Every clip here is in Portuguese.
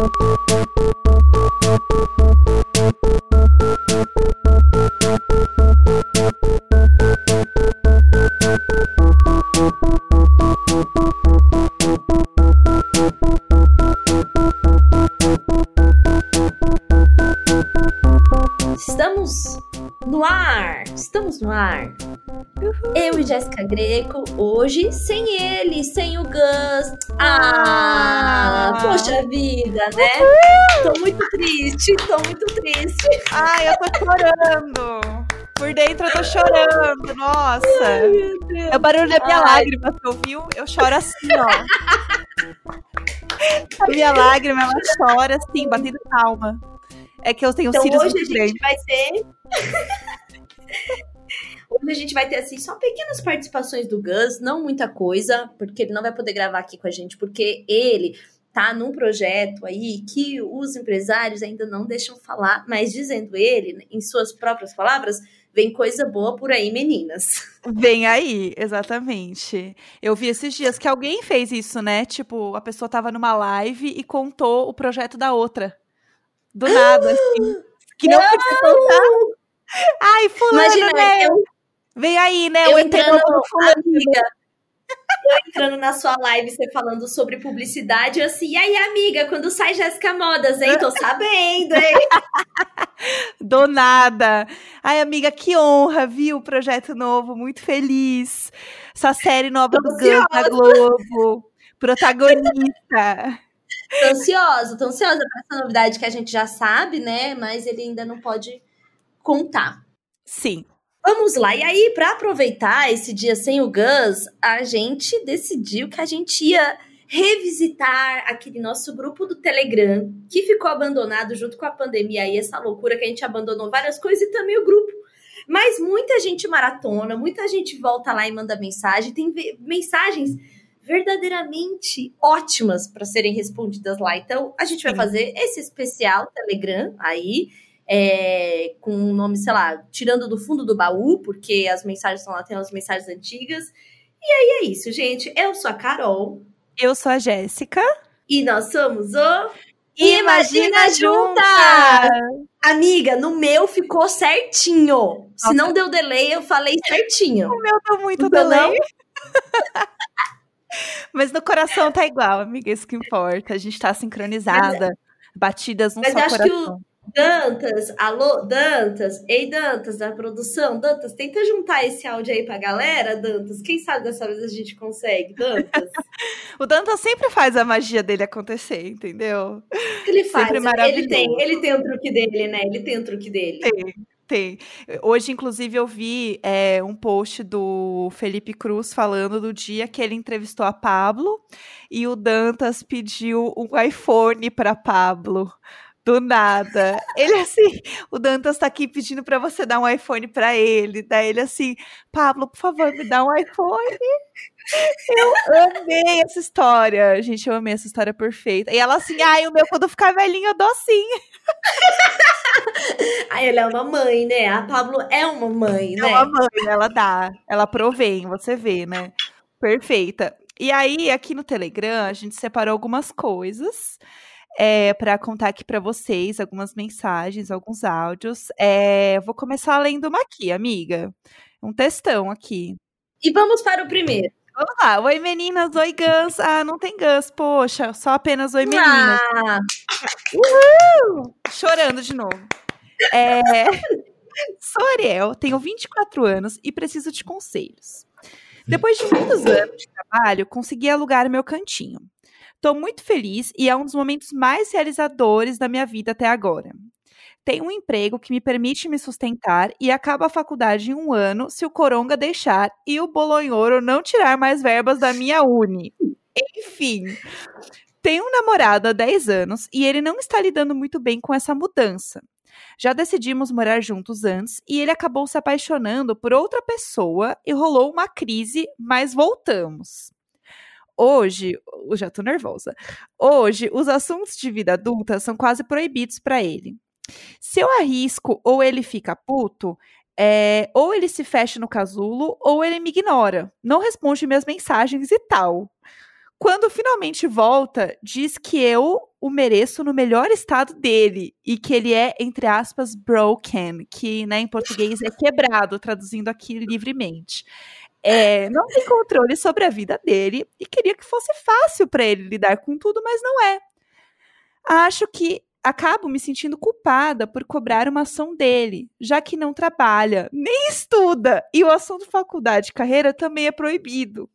Thank you. Greco, hoje sem ele, sem o Gus. Ah, Ah. poxa vida, né? Tô muito triste, tô muito triste. Ai, eu tô chorando. Por dentro eu tô chorando, nossa. É o barulho da minha Ai. lágrima, você ouviu? Eu choro assim, ó. A minha lágrima, ela chora assim, batendo palma. É que eu tenho Então cílios hoje a gente vai ter. Hoje a gente vai ter assim só pequenas participações do Gus, não muita coisa, porque ele não vai poder gravar aqui com a gente, porque ele tá num projeto aí que os empresários ainda não deixam falar, mas dizendo ele, em suas próprias palavras, vem coisa boa por aí, meninas. Vem aí, exatamente. Eu vi esses dias que alguém fez isso, né? Tipo, a pessoa tava numa live e contou o projeto da outra. Do nada, assim. Que não podia contar. Ai, fulano, Imagina, né? eu, Vem aí, né? eu o entrando, amiga, eu entrando na sua live, você falando sobre publicidade, eu assim, e aí, amiga, quando sai Jéssica Modas, hein? Tô sabendo, hein? Do nada. Ai, amiga, que honra, viu? Projeto novo, muito feliz. Essa série nova Tô do Gus na Globo. Protagonista. Tô ansiosa, tô ansiosa pra essa novidade que a gente já sabe, né? Mas ele ainda não pode contar. Sim. Vamos lá, e aí, pra aproveitar esse dia sem o Gus, a gente decidiu que a gente ia revisitar aquele nosso grupo do Telegram, que ficou abandonado junto com a pandemia aí, essa loucura que a gente abandonou várias coisas e também o grupo. Mas muita gente maratona, muita gente volta lá e manda mensagem, tem mensagens verdadeiramente ótimas para serem respondidas lá. Então, a gente vai fazer esse especial Telegram aí, é, com o nome, sei lá, tirando do fundo do baú, porque as mensagens estão lá, tem as mensagens antigas. E aí é isso, gente. Eu sou a Carol Eu sou a Jéssica. e nós somos o Imagina Juntas! Amiga, no meu ficou certinho. Se não deu delay, eu falei certinho. O meu tá muito Não deu, delay. Mas no coração tá igual, amiga, isso que importa. A gente tá sincronizada, batidas num Mas que coração. Dantas, alô, Dantas, ei Dantas da produção, Dantas, tenta juntar esse áudio aí pra galera, Dantas. Quem sabe dessa vez a gente consegue, Dantas? O Dantas sempre faz a magia dele acontecer, entendeu? Ele faz, Sempre ele tem, ele tem o truque dele, né? Ele tem o truque dele. Tem, tem. Hoje, inclusive, eu vi é, um post do Felipe Cruz falando do dia que ele entrevistou a Pablo e o Dantas pediu um iPhone para Pablo. Do nada. Ele assim, o Dantas tá aqui pedindo para você dar um iPhone para ele. Daí ele assim, Pablo, por favor, me dá um iPhone. Eu amei essa história. Gente, eu amei essa história perfeita. E ela assim, ai, o meu quando ficar velhinho eu dou sim. Aí ela é uma mãe, né? A Pablo é uma mãe, É né? uma mãe, ela dá, ela provém, você vê, né? Perfeita. E aí, aqui no Telegram, a gente separou algumas coisas é, para contar aqui para vocês, algumas mensagens, alguns áudios. É, vou começar lendo uma aqui, amiga. Um textão aqui. E vamos para o primeiro. Vamos lá. Oi, meninas. Oi, Gans. Ah, não tem Gans, poxa. Só apenas oi, meninas. Ah, Chorando de novo. É... Sou Ariel, tenho 24 anos e preciso de conselhos. Depois de muitos anos de trabalho, consegui alugar meu cantinho. Estou muito feliz e é um dos momentos mais realizadores da minha vida até agora. Tenho um emprego que me permite me sustentar e acabo a faculdade em um ano se o Coronga deixar e o Bolonhoro não tirar mais verbas da minha uni. Enfim, tenho um namorado há 10 anos e ele não está lidando muito bem com essa mudança. Já decidimos morar juntos antes e ele acabou se apaixonando por outra pessoa e rolou uma crise, mas voltamos. Hoje, eu já tô nervosa. Hoje, os assuntos de vida adulta são quase proibidos para ele. Se eu arrisco ou ele fica puto, é, ou ele se fecha no casulo ou ele me ignora, não responde minhas mensagens e tal. Quando finalmente volta, diz que eu o mereço no melhor estado dele e que ele é, entre aspas, broken, que né, em português é quebrado, traduzindo aqui livremente. É, não tem controle sobre a vida dele e queria que fosse fácil para ele lidar com tudo, mas não é. Acho que acabo me sentindo culpada por cobrar uma ação dele, já que não trabalha, nem estuda, e o assunto faculdade e carreira também é proibido.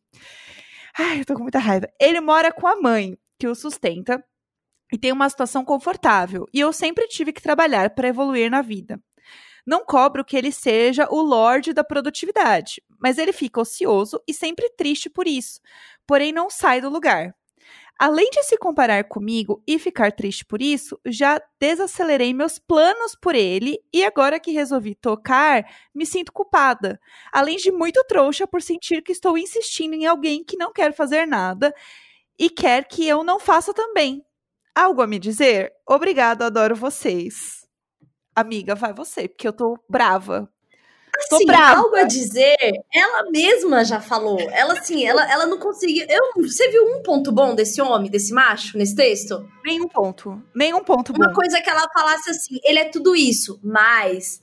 Ai, eu tô com muita raiva. Ele mora com a mãe, que o sustenta, e tem uma situação confortável, e eu sempre tive que trabalhar para evoluir na vida. Não cobro que ele seja o lorde da produtividade, mas ele fica ocioso e sempre triste por isso, porém não sai do lugar. Além de se comparar comigo e ficar triste por isso, já desacelerei meus planos por ele e agora que resolvi tocar, me sinto culpada. Além de muito trouxa por sentir que estou insistindo em alguém que não quer fazer nada e quer que eu não faça também. Algo a me dizer? Obrigado, adoro vocês. Amiga, vai você, porque eu tô brava. Tô assim, brava. algo a dizer, ela mesma já falou. Ela, assim, ela, ela não conseguiu. Eu, você viu um ponto bom desse homem, desse macho, nesse texto? Nenhum ponto. Nenhum ponto Uma bom. coisa que ela falasse assim, ele é tudo isso, mas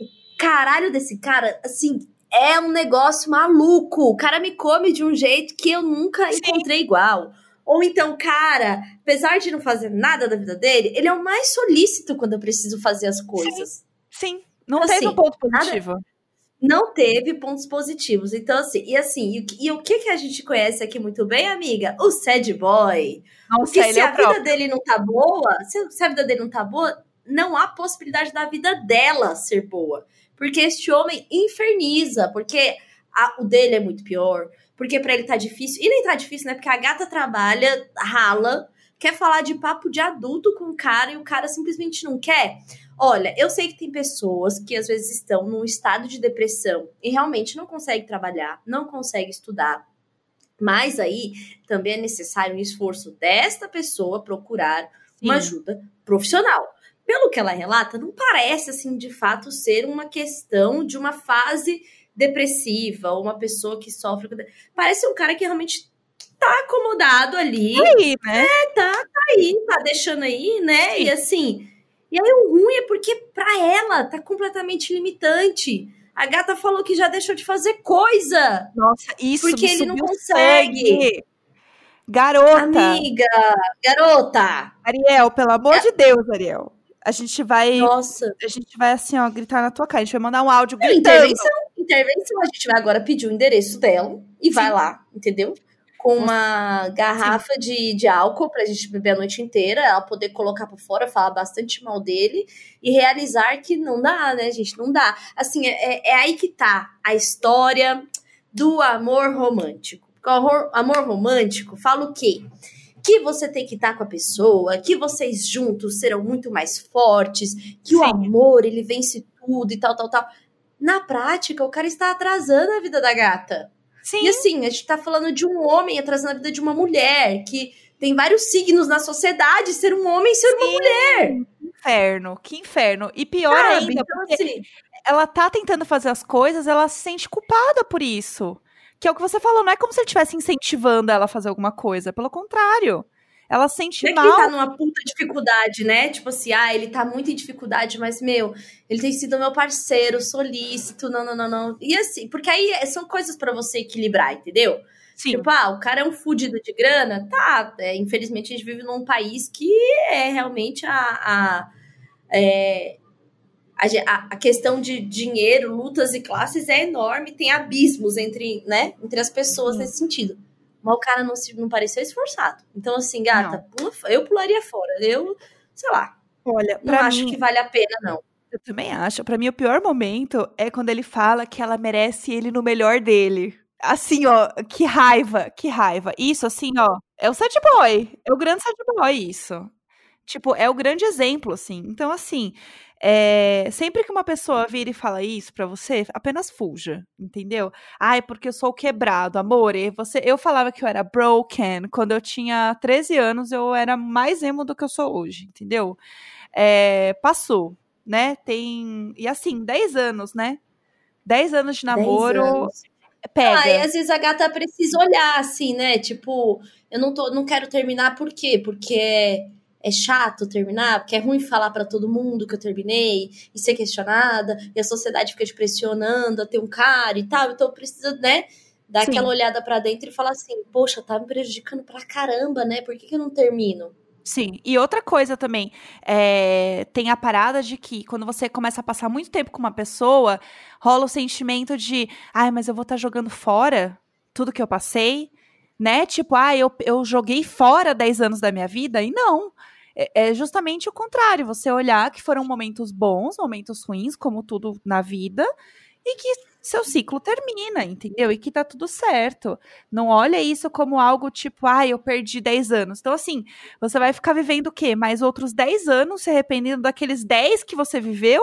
o caralho desse cara, assim, é um negócio maluco. O cara me come de um jeito que eu nunca Sim. encontrei igual. Ou então, cara, apesar de não fazer nada da vida dele, ele é o mais solícito quando eu preciso fazer as coisas. Sim. Sim. Não então, teve assim, um ponto positivo. Nada, não teve pontos positivos. Então, assim, e assim, e, e, o que que a gente conhece aqui muito bem, amiga? O sad boy. Nossa, Porque se é a vida próprio. dele não tá boa, se, se a vida dele não tá boa, não há possibilidade da vida dela ser boa. Porque este homem inferniza, porque a, o dele é muito pior, porque para ele tá difícil. E nem tá difícil, né? Porque a gata trabalha, rala, quer falar de papo de adulto com o cara e o cara simplesmente não quer. Olha, eu sei que tem pessoas que às vezes estão num estado de depressão e realmente não conseguem trabalhar, não conseguem estudar. Mas aí também é necessário um esforço desta pessoa procurar Sim. uma ajuda profissional. Pelo que ela relata, não parece assim de fato ser uma questão de uma fase depressiva ou uma pessoa que sofre. Parece um cara que realmente tá acomodado ali. Tá aí, né? É, tá, tá aí, tá deixando aí, né? Sim. E assim, e aí o ruim é porque para ela tá completamente limitante. A gata falou que já deixou de fazer coisa. Nossa, isso Porque ele não consegue. Sangue. Garota. Amiga, garota. Ariel, pelo amor de Deus, Ariel. A gente vai. Nossa. A gente vai assim, ó, gritar na tua cara. A gente vai mandar um áudio gritando. Intervenção, intervenção. A gente vai agora pedir o endereço dela e Sim. vai lá, entendeu? com uma garrafa de, de álcool pra gente beber a noite inteira, ela poder colocar pra fora, falar bastante mal dele e realizar que não dá, né, gente? Não dá. Assim, é, é aí que tá a história do amor romântico. o amor, amor romântico fala o quê? Que você tem que estar tá com a pessoa, que vocês juntos serão muito mais fortes, que Sim. o amor ele vence tudo e tal, tal, tal. Na prática, o cara está atrasando a vida da gata. Sim. E assim, a gente tá falando de um homem atrasando a vida de uma mulher, que tem vários signos na sociedade, ser um homem ser Sim. uma mulher. Que inferno, que inferno. E pior Sabe? ainda, então, porque assim, ela tá tentando fazer as coisas, ela se sente culpada por isso. Que é o que você falou, não é como se ele estivesse incentivando ela a fazer alguma coisa, pelo contrário. Ela sente é mal. Que ele tá numa puta dificuldade, né? Tipo assim, ah, ele tá muito em dificuldade, mas, meu, ele tem sido meu parceiro, solícito, não, não, não, não. E assim, porque aí é, são coisas para você equilibrar, entendeu? Sim. Tipo, ah, o cara é um fudido de grana, tá. É, infelizmente a gente vive num país que é realmente a. a é, a, a, questão de dinheiro, lutas e classes é enorme, tem abismos entre, né, entre as pessoas nesse sentido. Mas o cara não, se, não pareceu esforçado. Então, assim, gata, pula, eu pularia fora. Eu, sei lá. Olha, não acho mim, que vale a pena, não. Eu também acho. Para mim, o pior momento é quando ele fala que ela merece ele no melhor dele. Assim, ó, que raiva, que raiva. Isso, assim, ó, é o sad boy. É o grande sad boy, isso. Tipo, é o grande exemplo, assim. Então, assim, é, sempre que uma pessoa vira e fala isso pra você, apenas fuja, entendeu? Ai, porque eu sou quebrado, amor. E você, eu falava que eu era broken quando eu tinha 13 anos, eu era mais emo do que eu sou hoje, entendeu? É, passou, né? Tem. E assim, 10 anos, né? 10 anos de namoro. Anos. pega. Ah, e às vezes a gata precisa olhar, assim, né? Tipo, eu não, tô, não quero terminar por quê? Porque é, chato terminar, porque é ruim falar para todo mundo que eu terminei e ser questionada, e a sociedade fica te pressionando a ter um cara e tal, então precisa, né? Dar Sim. aquela olhada para dentro e falar assim, poxa, tá me prejudicando pra caramba, né? Por que, que eu não termino? Sim, e outra coisa também, é, tem a parada de que quando você começa a passar muito tempo com uma pessoa, rola o sentimento de, ai, mas eu vou estar jogando fora tudo que eu passei, né? Tipo, ah, eu, eu joguei fora 10 anos da minha vida, e não. É, é justamente o contrário, você olhar que foram momentos bons, momentos ruins, como tudo na vida, e que seu ciclo termina, entendeu? E que tá tudo certo. Não olha isso como algo tipo, ah, eu perdi 10 anos. Então, assim, você vai ficar vivendo o quê? Mais outros 10 anos se arrependendo daqueles 10 que você viveu?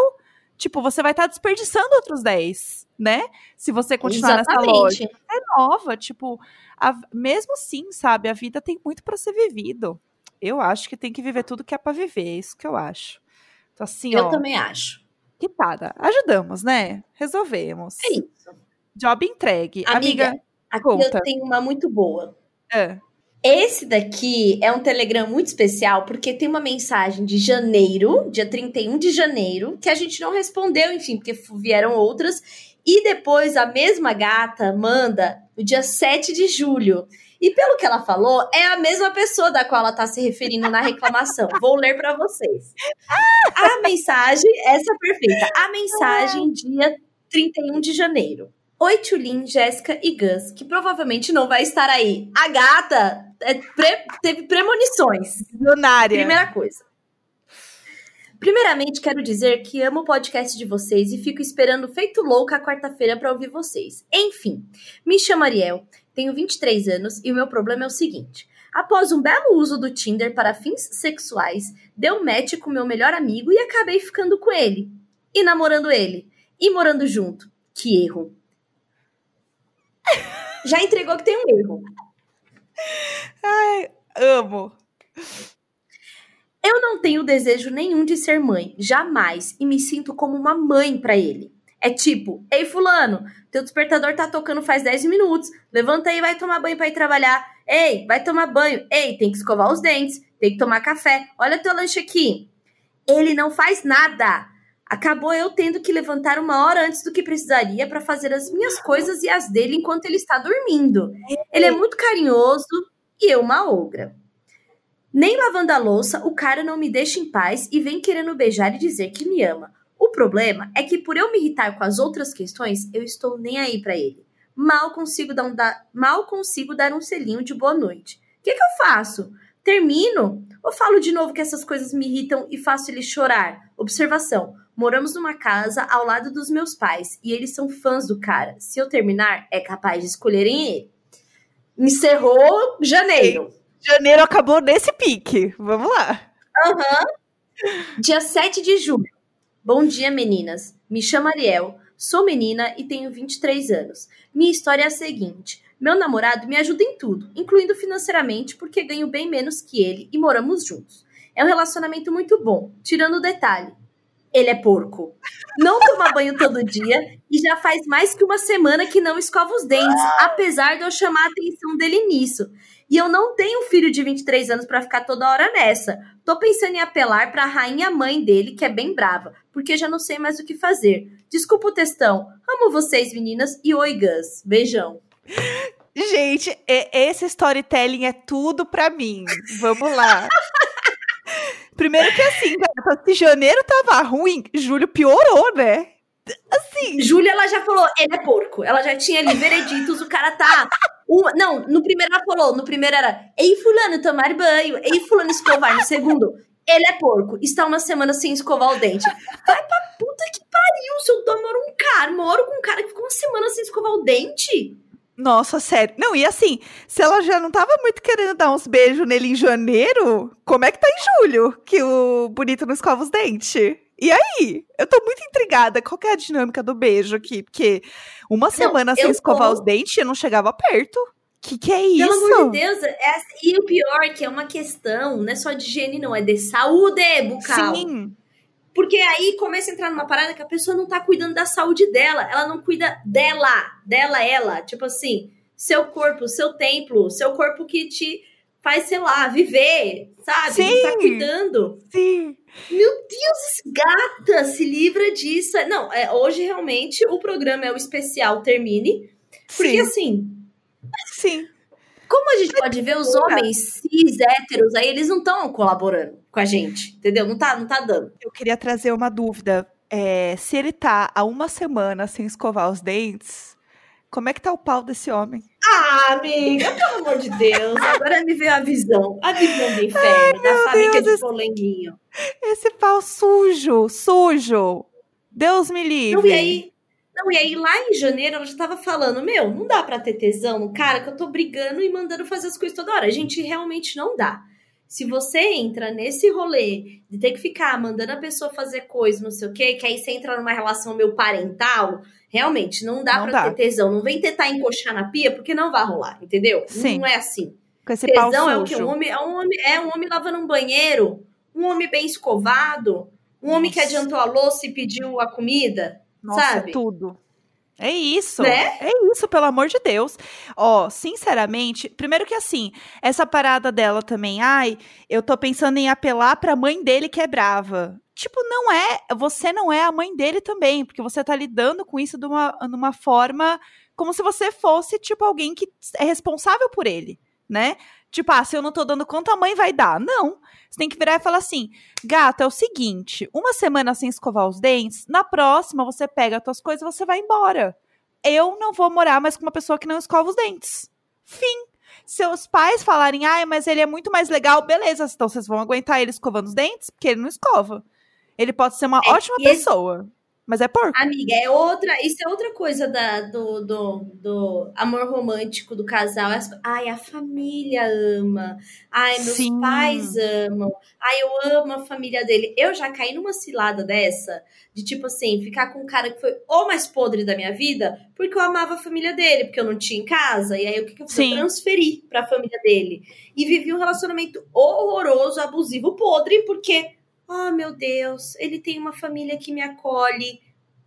Tipo, você vai estar tá desperdiçando outros 10, né? Se você continuar Exatamente. nessa lógica. É nova, tipo, a- mesmo sim, sabe? A vida tem muito para ser vivido. Eu acho que tem que viver tudo que é para viver, é isso que eu acho. Então, assim, Eu ó, também acho. quitada. Ajudamos, né? Resolvemos. É isso. Job entregue. Amiga, Amiga, aqui conta. eu tenho uma muito boa. é. Esse daqui é um Telegram muito especial porque tem uma mensagem de janeiro, dia 31 de janeiro, que a gente não respondeu, enfim, porque vieram outras. E depois a mesma gata manda no dia 7 de julho. E pelo que ela falou, é a mesma pessoa da qual ela está se referindo na reclamação. Vou ler para vocês. A mensagem, essa é perfeita. A mensagem, dia 31 de janeiro. Oi, Tulin, Jéssica e Gus, que provavelmente não vai estar aí. A gata é, pre- teve premonições. Milionária. Primeira coisa. Primeiramente, quero dizer que amo o podcast de vocês e fico esperando feito louca a quarta-feira para ouvir vocês. Enfim, me chamo Ariel, tenho 23 anos e o meu problema é o seguinte. Após um belo uso do Tinder para fins sexuais, deu match com meu melhor amigo e acabei ficando com ele. E namorando ele. E morando junto. Que erro. Já entregou que tem um erro. Amo. Eu não tenho desejo nenhum de ser mãe, jamais, e me sinto como uma mãe pra ele. É tipo, ei fulano, teu despertador tá tocando faz 10 minutos, levanta aí vai tomar banho pra ir trabalhar. Ei, vai tomar banho. Ei, tem que escovar os dentes, tem que tomar café. Olha teu lanche aqui. Ele não faz nada. Acabou eu tendo que levantar uma hora antes do que precisaria pra fazer as minhas coisas e as dele enquanto ele está dormindo. Ele é muito carinhoso e eu uma ogra. Nem lavando a louça, o cara não me deixa em paz e vem querendo beijar e dizer que me ama. O problema é que por eu me irritar com as outras questões, eu estou nem aí pra ele. Mal consigo dar um, da- mal consigo dar um selinho de boa noite. O que, que eu faço? Termino? Ou falo de novo que essas coisas me irritam e faço ele chorar? Observação: moramos numa casa ao lado dos meus pais e eles são fãs do cara. Se eu terminar, é capaz de escolherem ele. Encerrou janeiro. Janeiro acabou nesse pique. Vamos lá. Aham. Dia 7 de julho. Bom dia, meninas. Me chamo Ariel, sou menina e tenho 23 anos. Minha história é a seguinte: meu namorado me ajuda em tudo, incluindo financeiramente, porque ganho bem menos que ele e moramos juntos. É um relacionamento muito bom, tirando o detalhe. Ele é porco. Não toma banho todo dia e já faz mais que uma semana que não escova os dentes, apesar de eu chamar a atenção dele nisso. E eu não tenho um filho de 23 anos pra ficar toda hora nessa. Tô pensando em apelar pra rainha mãe dele, que é bem brava, porque já não sei mais o que fazer. Desculpa o textão. Amo vocês, meninas, e oi, Gus. Beijão. Gente, e- esse storytelling é tudo pra mim. Vamos lá. Primeiro que assim, se janeiro tava ruim, julho piorou, né? Assim, Júlia, ela já falou, ele é porco. Ela já tinha ali vereditos, o cara tá. Não, no primeiro ela falou, no primeiro era, ei, fulano, tomar banho, ei, fulano, escovar. No segundo, ele é porco, está uma semana sem escovar o dente. Vai pra puta que pariu, se eu namoro um cara, moro com um cara que ficou uma semana sem escovar o dente. Nossa, sério. Não, e assim, se ela já não tava muito querendo dar uns beijos nele em janeiro, como é que tá em julho? Que o bonito não escova os dentes? E aí? Eu tô muito intrigada. Qual que é a dinâmica do beijo aqui? Porque uma semana sem escovar tô- os dentes, eu não chegava perto. Que que é isso? Pelo amor de Deus, é, e o pior é que é uma questão, não é só de higiene, não, é de saúde bucal. Sim. Porque aí começa a entrar numa parada que a pessoa não tá cuidando da saúde dela. Ela não cuida dela. Dela, ela. Tipo assim, seu corpo, seu templo, seu corpo que te faz, sei lá, viver, sabe? Sim. Não tá cuidando. Sim. Meu Deus, gata, se livra disso. Não, é, hoje realmente o programa é o especial Termine. Porque Sim. assim, Sim. como a gente pode ver, os homens cis, héteros, aí eles não estão colaborando com a gente, entendeu? Não tá, não tá dando. Eu queria trazer uma dúvida. É, se ele tá há uma semana sem escovar os dentes, como é que tá o pau desse homem? Ah, amiga, pelo amor de Deus. Agora me veio a visão. A visão do inferno, da fábrica Deus, de esse- polenguinho. Esse pau sujo, sujo. Deus me livre. Não, e aí, não, e aí lá em janeiro ela já tava falando, meu, não dá pra ter tesão no cara que eu tô brigando e mandando fazer as coisas toda hora. A gente realmente não dá. Se você entra nesse rolê de ter que ficar mandando a pessoa fazer coisa, não sei o quê, que aí você entra numa relação meio parental, realmente não dá Não pra dá. ter tesão. Não vem tentar encoxar na pia, porque não vai rolar, entendeu? Sim. Não é assim. Com esse pau Tesão sujo. é o quê? Um homem, é, um homem, é um homem lavando um banheiro, um homem bem escovado, um homem que adiantou a louça e pediu a comida, Nossa, sabe? tudo. É isso. Né? É isso, pelo amor de Deus. Ó, sinceramente, primeiro que assim, essa parada dela também, ai, eu tô pensando em apelar pra mãe dele que é brava. Tipo, não é, você não é a mãe dele também, porque você tá lidando com isso de uma, numa forma como se você fosse, tipo, alguém que é responsável por ele, né? Tipo, ah, se eu não tô dando conta, a mãe vai dar. Não. Você tem que virar e falar assim: gata, é o seguinte, uma semana sem escovar os dentes, na próxima você pega as tuas coisas e você vai embora. Eu não vou morar mais com uma pessoa que não escova os dentes. Fim. Seus pais falarem, ai, mas ele é muito mais legal, beleza, então vocês vão aguentar ele escovando os dentes, porque ele não escova. Ele pode ser uma É, ótima esse- pessoa, mas é porco. Amiga, é outra. Isso é outra coisa da, do, do, do amor romântico do casal. As- Ai, a família ama. Ai, meus Sim. pais amam. Ai, eu amo a família dele. Eu já caí numa cilada dessa, de tipo assim, ficar com um cara que foi o mais podre da minha vida, porque eu amava a família dele, porque eu não tinha em casa. E aí o que, que eu fiz? Eu Sim. transferi pra família dele. E vivi um relacionamento horroroso, abusivo, podre, porque. Oh, meu Deus, ele tem uma família que me acolhe.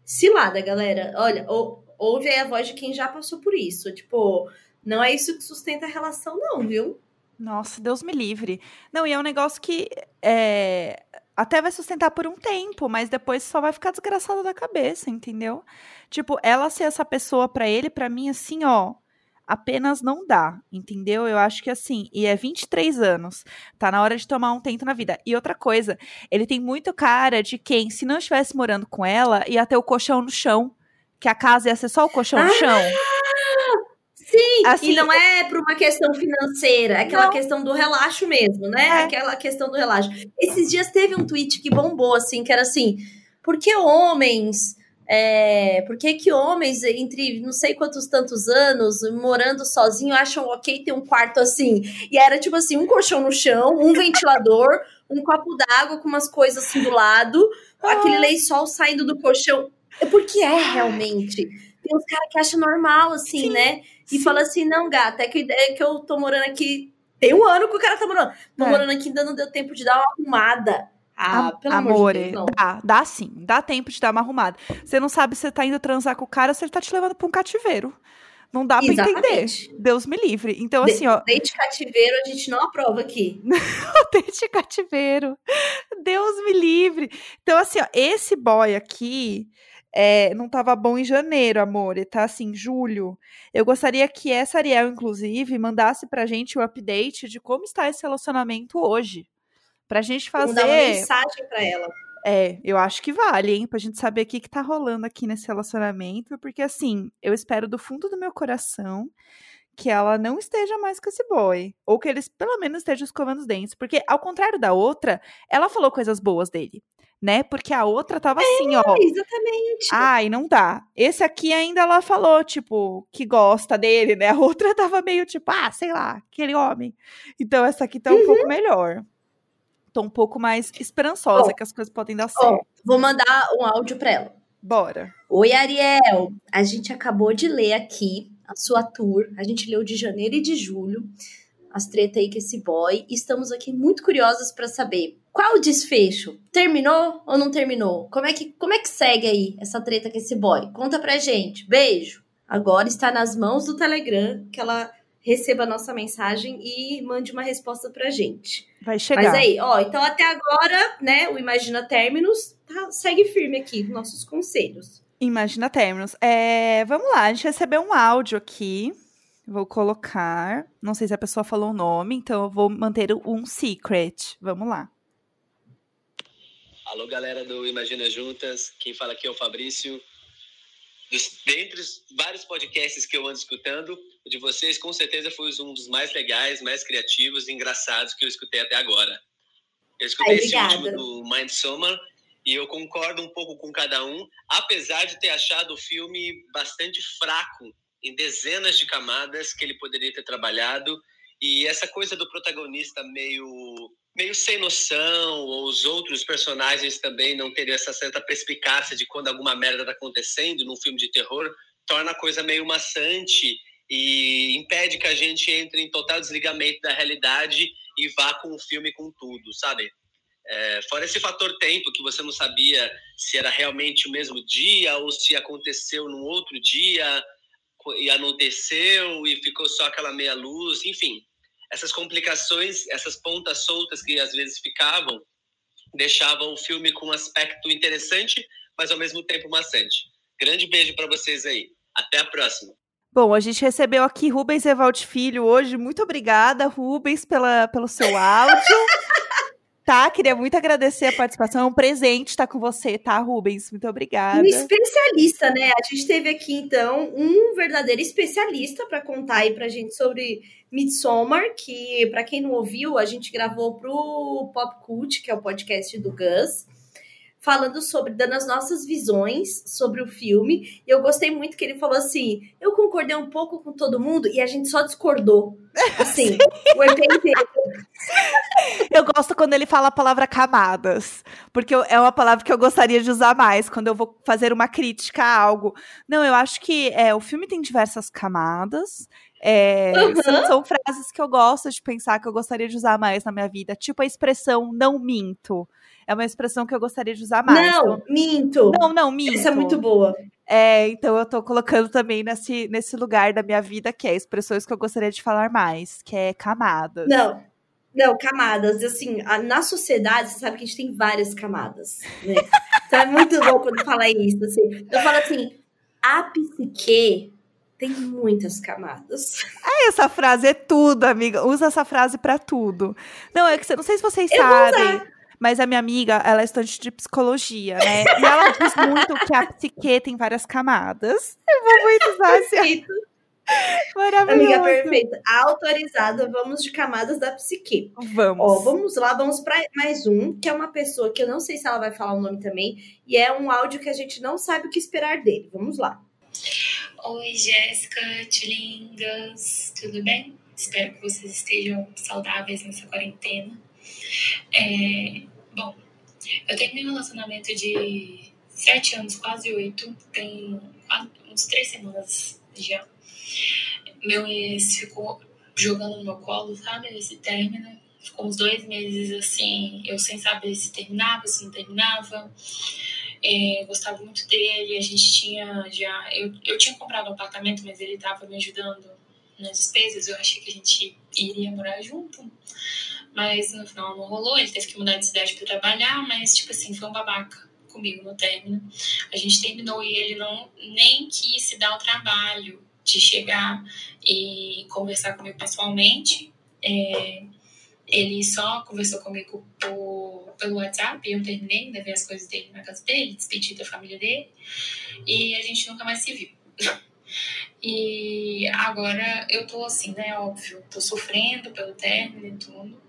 Cilada, galera. Olha, ou- ouve aí a voz de quem já passou por isso. Tipo, não é isso que sustenta a relação, não, viu? Nossa, Deus me livre. Não, e é um negócio que é, até vai sustentar por um tempo, mas depois só vai ficar desgraçada da cabeça, entendeu? Tipo, ela ser essa pessoa pra ele, pra mim, assim, ó, apenas não dá, entendeu? Eu acho que assim, e é 23 anos, tá na hora de tomar um tento na vida. E outra coisa, ele tem muito cara de quem, se não estivesse morando com ela, ia ter o colchão no chão, que a casa ia ser só o colchão no Ah, chão. Sim, Assim, e não é por uma questão financeira, é aquela Não. questão do relaxo mesmo, né? É. Aquela questão do relaxo. Esses dias teve um tweet que bombou, assim, que era assim, por que homens... É, por que que homens entre não sei quantos tantos anos morando sozinho acham ok ter um quarto assim? E era tipo assim, um colchão no chão, um ventilador, um copo d'água com umas coisas assim do lado, aquele lençol saindo do colchão. É Porque é realmente. Tem uns caras que acham normal, assim, Sim, né? E sim. fala assim, não, gata, é que, é que eu tô morando aqui. Tem um ano que o cara tá morando. Tô É. morando aqui, ainda não deu tempo de dar uma arrumada. Ah, pelo amor de Deus, não. dá, dá sim, dá tempo de dar uma arrumada. Você não sabe se você tá indo transar com o cara ou se ele tá te levando pra um cativeiro. Não dá pra entender. Deus me livre. Então, De- assim, ó, Dente cativeiro a gente não aprova aqui. dente cativeiro. Deus me livre. Então, assim, ó, esse boy aqui é, não tava bom em janeiro, amor. Ele tá assim, julho. Eu gostaria que essa Ariel, inclusive, mandasse pra gente o update de como está esse relacionamento hoje. Pra gente Vou dar uma fazer. mensagem pra ela. É, eu acho que vale, hein? Pra gente saber o que, que tá rolando aqui nesse relacionamento. Porque, assim, eu espero do fundo do meu coração que ela não esteja mais com esse boy. Ou que eles, pelo menos, estejam escovando os dentes. Porque, ao contrário da outra, ela falou coisas boas dele, né? Porque a outra tava assim, ó. Exatamente. Ai, não dá. Esse aqui ainda ela falou, tipo, que gosta dele, né? A outra tava meio tipo, ah, sei lá, aquele homem. Então, essa aqui tá um Uhum. pouco melhor. Tô um pouco mais esperançosa Ó, que as coisas podem dar Ó, certo. vou mandar um áudio pra ela. Bora. Oi, Ariel. A gente acabou de ler aqui a sua tour. A gente leu de janeiro e de julho. as tretas aí com esse boy. Estamos aqui muito curiosas para saber qual o desfecho. Terminou ou não terminou? Como é que como é que segue aí essa treta com esse boy? Conta pra gente. Beijo. Agora está nas mãos do Telegram que ela receba a nossa mensagem e mande uma resposta pra gente. Vai chegar. Mas aí, ó, então até agora, né, o Imagina Terminus tá, segue firme aqui, nossos conselhos. Imagina Terminus. É, vamos lá, a gente recebeu um áudio aqui. Vou colocar. Não sei se a pessoa falou o nome, então eu vou manter um secret. Vamos lá. Alô, galera do Imagina Juntas. Quem fala aqui é o Fabrício. Dos, dentre os vários podcasts que eu ando escutando, o de vocês com certeza foi um dos mais legais, mais criativos e engraçados que eu escutei até agora. Eu escutei Ai, esse último do Mind Summer e eu concordo um pouco com cada um, apesar de ter achado o filme bastante fraco em dezenas de camadas que ele poderia ter trabalhado e essa coisa do protagonista meio meio sem noção, ou os outros personagens também não terem essa certa perspicácia de quando alguma merda tá acontecendo num filme de terror, torna a coisa meio maçante e impede que a gente entre em total desligamento da realidade e vá com o filme com tudo, sabe? É, fora esse fator tempo, que você não sabia se era realmente o mesmo dia ou se aconteceu num outro dia e anoiteceu e ficou só aquela meia luz, enfim. Essas complicações, essas pontas soltas que às vezes ficavam, deixavam o filme com um aspecto interessante, mas ao mesmo tempo maçante. Grande beijo para vocês aí. Até a próxima. Bom, a gente recebeu aqui Rubens Evald Filho hoje. Muito obrigada, Rubens, pela, pelo seu áudio. tá, queria muito agradecer a participação. É um presente estar com você, tá, Rubens? Muito obrigada. Um especialista, né? A gente teve aqui, então, um verdadeiro especialista para contar aí pra gente sobre Midsommar, que, para quem não ouviu, a gente gravou pro Pop Cult, que é o podcast do Gus, falando sobre, dando as nossas visões sobre o filme. E eu gostei muito que ele falou assim: eu concordei um pouco com todo mundo e a gente só discordou. Assim, o EP inteiro. Eu gosto quando ele fala a palavra camadas, porque é uma palavra que eu gostaria de usar mais quando eu vou fazer uma crítica a algo. Não, eu acho que é, o filme tem diversas camadas. É, Uhum. são, são frases que eu gosto de pensar que eu gostaria de usar mais na minha vida. Tipo a expressão não minto. É uma expressão que eu gostaria de usar mais. Não, minto. Não, não, minto. Essa é muito boa. É, então eu tô colocando também nesse, nesse lugar da minha vida que é expressões que eu gostaria de falar mais, que é camadas. Não, não, camadas. Assim, a- na sociedade, você sabe que a gente tem várias camadas, né? Então é muito bom quando fala isso. Assim. Eu falo assim, a psique tem muitas camadas. Essa frase é tudo, amiga. Usa essa frase pra tudo. Não, é que você- não sei se vocês Eu sabem, mas a minha amiga, ela é estudante de psicologia, né? E ela diz muito que a psique tem várias camadas. Eu vou muito usar esse maravilhoso. Amiga perfeita. Autorizada, vamos de camadas da psique. Vamos. Ó, vamos lá, vamos para mais um, que é uma pessoa que eu não sei se ela vai falar o nome também, e é um áudio que a gente não sabe o que esperar dele. Vamos lá. Oi, Jéssica, Tilingas, tudo bem? Espero que vocês estejam saudáveis nessa quarentena. É, bom, eu terminei um relacionamento de sete anos, quase oito, tem quase uns três semanas já. Meu ex ficou jogando no meu colo, sabe? Esse término. Ficou uns dois meses assim, eu sem saber se terminava, se não terminava. É, gostava muito dele, a gente tinha já. Eu, eu tinha comprado um apartamento, mas ele estava me ajudando nas despesas. Eu achei que a gente iria morar junto, mas no final não rolou. Ele teve que mudar de cidade para trabalhar, mas, tipo assim, foi um babaca comigo no término. A gente terminou e ele não nem quis se dar o trabalho de chegar e conversar comigo pessoalmente. É, ele só conversou comigo por, pelo WhatsApp. Eu terminei, levei as coisas dele na casa dele, despedi da família dele. E a gente nunca mais se viu. E agora eu tô assim, né? Óbvio, tô sofrendo pelo término e tudo.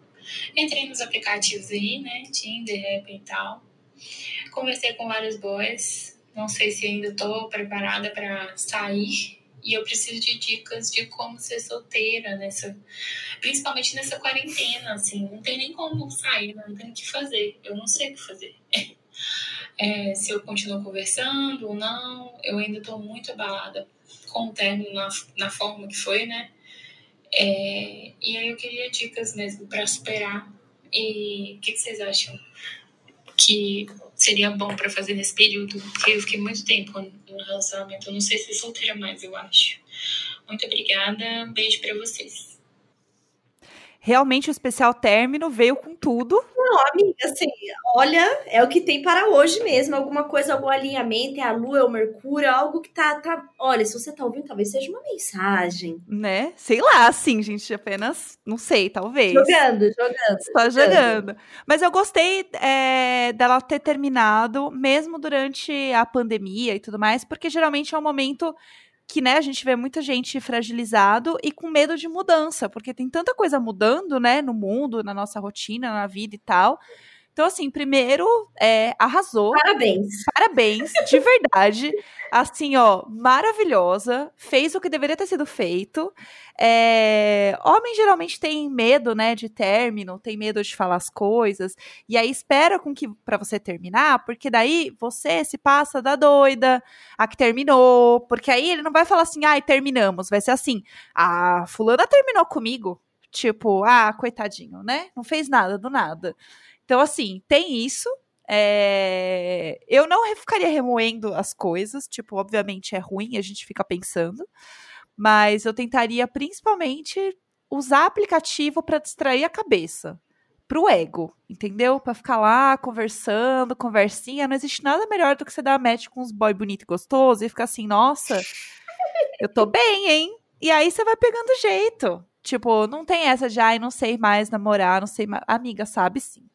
Entrei nos aplicativos aí, né? Tinder, Rap e tal. Conversei com vários boys. Não sei se ainda tô preparada para sair. E eu preciso de dicas de como ser solteira nessa principalmente nessa quarentena, assim, não tem nem como sair, não tem o que fazer, eu não sei o que fazer. É, se eu continuo conversando ou não, eu ainda estou muito abalada com o término na, na forma que foi, né? É, e aí eu queria dicas mesmo para superar. E o que, que vocês acham que seria bom para fazer nesse período? Porque eu fiquei muito tempo no relacionamento. Eu não sei se solteira mais, eu acho. Muito obrigada. Um beijo para vocês realmente o especial término veio com tudo. Não, amiga, assim, olha, é o que tem para hoje mesmo. Alguma coisa, algum alinhamento, é a Lua, é o Mercúrio, algo que tá, tá. Olha, se você tá ouvindo, talvez seja uma mensagem. Né? Sei lá, assim, gente, apenas. Não sei, talvez. Jogando, jogando. Só jogando. jogando. Mas eu gostei é, dela ter terminado, mesmo durante a pandemia e tudo mais, porque geralmente é um momento que, né, a gente vê muita gente fragilizado e com medo de mudança, porque tem tanta coisa mudando, né, no mundo, na nossa rotina, na vida e tal. Então, assim, primeiro, é, arrasou. Parabéns. Parabéns, de verdade. Assim, ó, maravilhosa. Fez o que deveria ter sido feito. É, homem geralmente tem medo, né, de término, tem medo de falar as coisas. E aí espera com que para você terminar, porque daí você se passa da doida, a que terminou. Porque aí ele não vai falar assim, ai, terminamos. Vai ser assim, a ah, fulana terminou comigo. Tipo, ah, coitadinho, né? Não fez nada do nada. Então, assim, tem isso. É... Eu não ficaria remoendo as coisas, tipo, obviamente é ruim, a gente fica pensando, mas eu tentaria principalmente usar aplicativo para distrair a cabeça, pro ego, entendeu? Para ficar lá conversando, conversinha, não existe nada melhor do que você dar match com uns boy bonito e gostoso e ficar assim, nossa, eu tô bem, hein? E aí você vai pegando jeito. Tipo, não tem essa de, ai, não sei mais namorar, não sei mais. Amiga, sabe sim.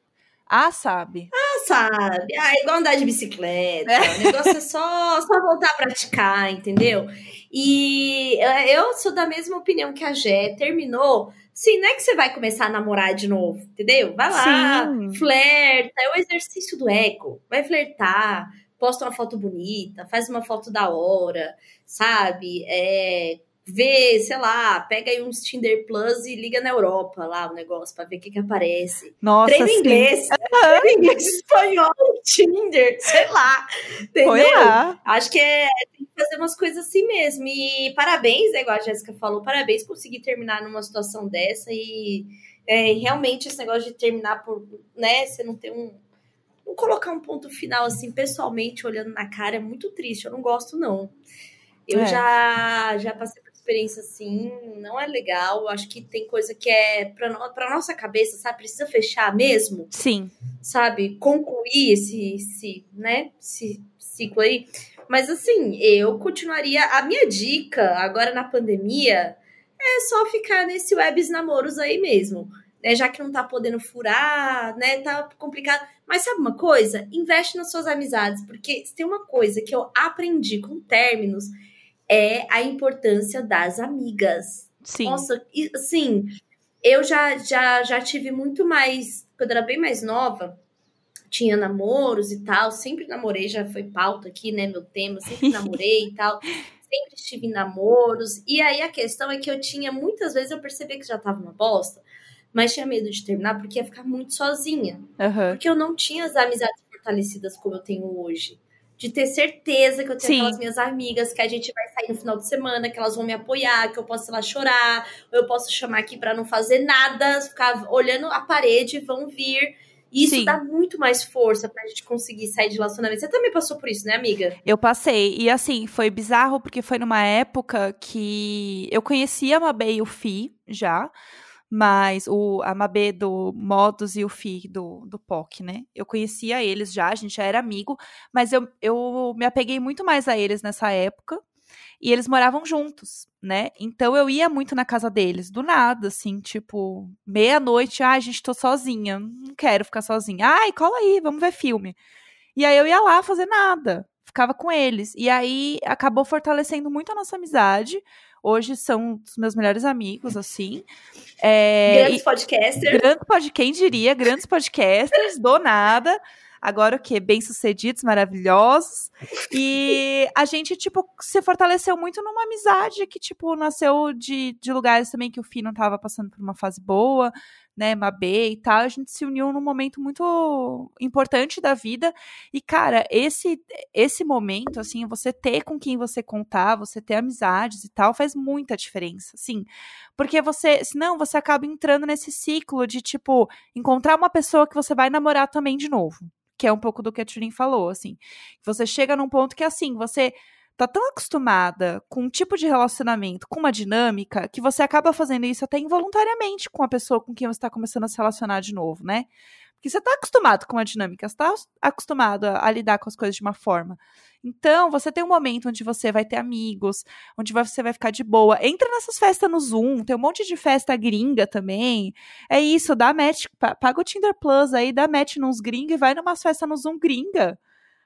Ah, sabe. Ah, sabe. Ah, é igual andar de bicicleta. É. O negócio é só, só voltar a praticar, entendeu? E eu sou da mesma opinião que a Jé. Terminou. Sim, não é que você vai começar a namorar de novo, entendeu? Vai lá, Sim. flerta. É o exercício do ego. Vai flertar, posta uma foto bonita, faz uma foto da hora, sabe? É, vê, sei lá, pega aí uns Tinder Plus e liga na Europa lá o negócio pra ver o que que aparece. Nossa, treina inglês, treina inglês, espanhol, Tinder, sei lá, entendeu? Lá. Acho que é, tem que fazer umas coisas assim mesmo. E parabéns, é igual a Jéssica falou, parabéns por conseguir terminar numa situação dessa e é, realmente esse negócio de terminar por, né, você não ter um não colocar um ponto final assim, pessoalmente, olhando na cara, é muito triste, eu não gosto não. Eu é. já, já passei por experiência assim, não é legal. Acho que tem coisa que é pra, no, pra nossa cabeça, sabe? Precisa fechar mesmo. Sim. Sabe? Concluir esse, esse, né? Esse ciclo aí. Mas assim, eu continuaria. A minha dica agora na pandemia é só ficar nesse webs namoros aí mesmo. Né, já que não tá podendo furar, né? Tá complicado. Mas sabe uma coisa? Investe nas suas amizades, porque se tem uma coisa que eu aprendi com términos é a importância das amigas. Sim. Nossa, assim, eu já, já, já tive muito mais. Quando eu era bem mais nova, tinha namoros e tal. Sempre namorei, já foi pauta aqui, né? Meu tema, sempre namorei e tal. Sempre estive em namoros. E aí a questão é que eu tinha, muitas vezes eu percebi que já tava uma bosta, mas tinha medo de terminar porque ia ficar muito sozinha. Uhum. Porque eu não tinha as amizades fortalecidas como eu tenho hoje de ter certeza que eu tenho Sim. aquelas minhas amigas, que a gente vai sair no final de semana, que elas vão me apoiar, que eu posso ir lá chorar, ou eu posso chamar aqui para não fazer nada, ficar olhando a parede, vão vir. E isso Sim. dá muito mais força pra gente conseguir sair de relacionamento. Você também passou por isso, né, amiga? Eu passei. E assim, foi bizarro porque foi numa época que eu conhecia a Mabê e o Fi já mas o a do Modus e o Fi do, do POC, né? Eu conhecia eles já, a gente já era amigo, mas eu, eu me apeguei muito mais a eles nessa época. E eles moravam juntos, né? Então eu ia muito na casa deles, do nada, assim, tipo, meia-noite, ah, gente, tô sozinha, não quero ficar sozinha. Ai, cola aí, vamos ver filme. E aí eu ia lá fazer nada, ficava com eles. E aí acabou fortalecendo muito a nossa amizade, Hoje são os meus melhores amigos, assim. É, grandes podcasters. Grandes pod, quem diria, grandes podcasters, do nada. Agora o quê? Bem-sucedidos, maravilhosos. E a gente, tipo, se fortaleceu muito numa amizade que, tipo, nasceu de, de lugares também que o Fih não tava passando por uma fase boa. Né, Mabê e tal, a gente se uniu num momento muito importante da vida. E, cara, esse esse momento, assim, você ter com quem você contar, você ter amizades e tal, faz muita diferença, assim. Porque você, senão você acaba entrando nesse ciclo de, tipo, encontrar uma pessoa que você vai namorar também de novo. Que é um pouco do que a Tulin falou, assim. Você chega num ponto que, assim, você tá tão acostumada com um tipo de relacionamento, com uma dinâmica, que você acaba fazendo isso até involuntariamente com a pessoa com quem você está começando a se relacionar de novo, né? Porque você tá acostumado com uma dinâmica, você tá acostumado a, a, lidar com as coisas de uma forma. Então, você tem um momento onde você vai ter amigos, onde você vai ficar de boa. Entra nessas festas no Zoom, tem um monte de festa gringa também. É isso, dá match, paga o Tinder Plus aí, dá match nos gringos e vai numa festas no Zoom gringa.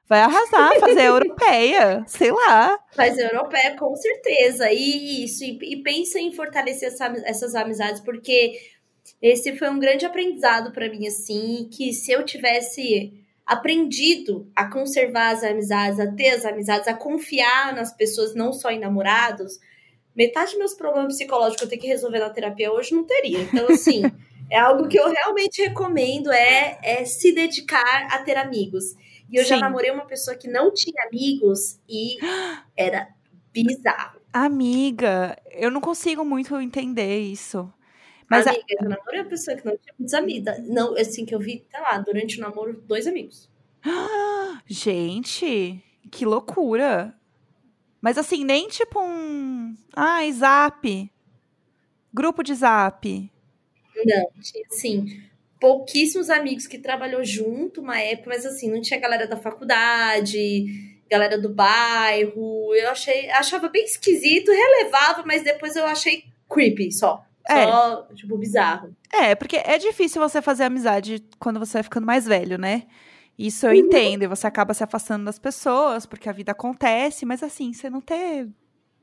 Vai arrasar, fazer europeia, sei lá. Fazer europeia, com certeza. E isso, e, e pensa em fortalecer essa, essas amizades, porque esse foi um grande aprendizado para mim, assim, que se eu tivesse aprendido a conservar as amizades, a ter as amizades, a confiar nas pessoas, não só em namorados, metade dos meus problemas psicológicos que eu tenho que resolver na terapia hoje não teria. Então, assim, é algo que eu realmente recomendo, é, é se dedicar a ter amigos. E eu Sim. já namorei uma pessoa que não tinha amigos e era bizarro. Amiga, eu não consigo muito entender isso. Mas Amiga, a... eu namorei uma pessoa que não tinha muitos amigos. Não, assim, que eu vi, sei lá, durante o namoro, dois amigos. Gente, que loucura. Mas assim, nem tipo um. Ai, zap. Grupo de zap. Não, tinha assim pouquíssimos amigos que trabalhou junto uma época, mas assim, não tinha galera da faculdade, galera do bairro. Eu achei, achava bem esquisito, relevava, mas depois eu achei creepy só. É. Só, tipo, bizarro. É, porque é difícil você fazer amizade quando você vai ficando mais velho, né? Isso eu uhum. entendo, e você acaba se afastando das pessoas, porque a vida acontece, mas assim, você não ter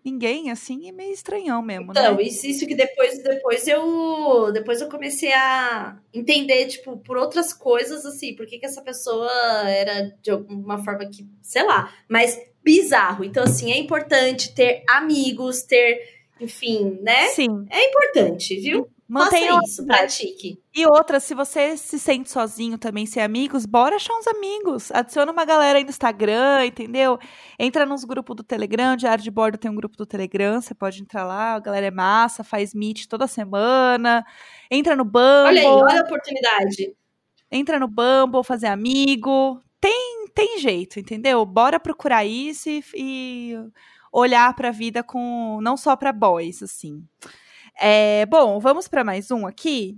ninguém, assim, é meio estranhão mesmo, então, né? isso, isso que depois, depois eu depois eu comecei a entender, tipo, por outras coisas, assim, por que, que essa pessoa era de alguma forma que, sei lá, mas bizarro. Então, assim, é importante ter amigos, ter, enfim, né? Sim. É importante, viu? Mantenha Faça isso, pratique. E outra, se você se sente sozinho também, sem amigos, bora achar uns amigos. Adiciona uma galera aí no Instagram, entendeu? Entra nos grupos do Telegram, Diário de Bordo tem um grupo do Telegram, você pode entrar lá, a galera é massa, faz meet toda semana. Entra no Bumble. Olha aí, olha a oportunidade. Entra no Bumble, fazer amigo. Tem, tem jeito, entendeu? Bora procurar isso e, e olhar pra vida com não só pra boys, assim. É, bom, vamos para mais um aqui.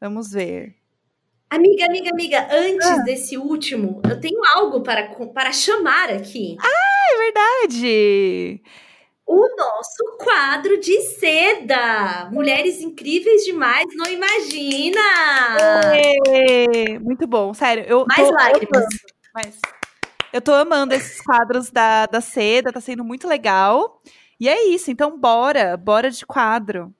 Vamos ver. Amiga, amiga, amiga, antes ah. desse último, eu tenho algo para, para chamar aqui. Ah, é verdade! O nosso quadro de seda. Mulheres incríveis demais, não imagina! É, muito bom, sério. Eu Mais lágrimas. Amando, mas eu tô amando esses quadros da, da seda, tá sendo muito legal. E é isso, então bora, bora de quadro.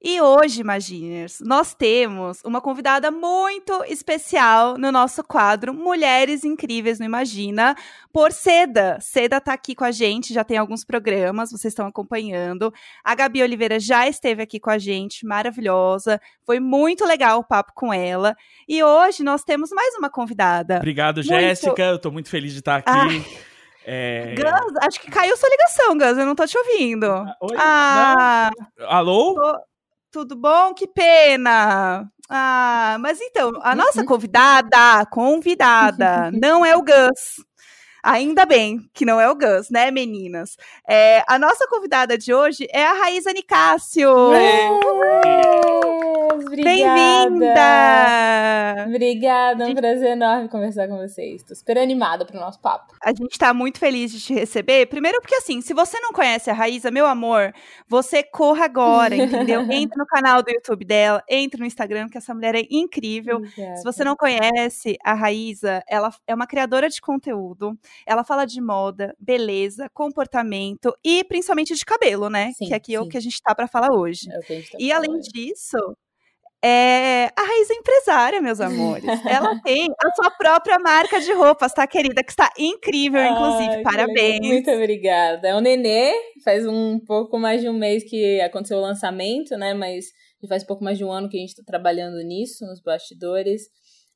E hoje, Imaginers, nós temos uma convidada muito especial no nosso quadro Mulheres Incríveis no Imagina, por Seda. Seda tá aqui com a gente, já tem alguns programas, vocês estão acompanhando. A Gabi Oliveira já esteve aqui com a gente, maravilhosa. Foi muito legal o papo com ela. E hoje nós temos mais uma convidada. Obrigado, muito... Jéssica. Eu tô muito feliz de estar aqui. Ah. É... Gus, acho que caiu sua ligação, Gus. Eu não tô te ouvindo. Ah, oi? Ah, Alô? Tô... Tudo bom? Que pena. Ah, mas então, a nossa uhum. convidada, convidada, não é o Gus. Ainda bem que não é o Gus, né, meninas? É, a nossa convidada de hoje é a Raíza Nicásio. Bem-vinda! Obrigada, é um prazer enorme conversar com vocês. Estou super animada para o nosso papo. A gente está muito feliz de te receber. Primeiro porque, assim, se você não conhece a Raíza, meu amor, você corra agora, entendeu? Entra no canal do YouTube dela, entra no Instagram, que essa mulher é incrível. Obrigada. Se você não conhece a Raíza, ela é uma criadora de conteúdo. Ela fala de moda, beleza, comportamento e principalmente de cabelo, né? Sim, que aqui sim. é o que a gente tá para falar hoje. É tá e além disso, é a Raiz empresária, meus amores. Ela tem a sua própria marca de roupas, tá, querida? Que está incrível, inclusive. Parabéns. Muito obrigada. É o Nenê, faz um pouco mais de um mês que aconteceu o lançamento, né? Mas faz pouco mais de um ano que a gente está trabalhando nisso, nos bastidores.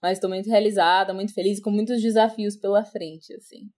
Mas estou muito realizada, muito feliz com muitos desafios pela frente, assim.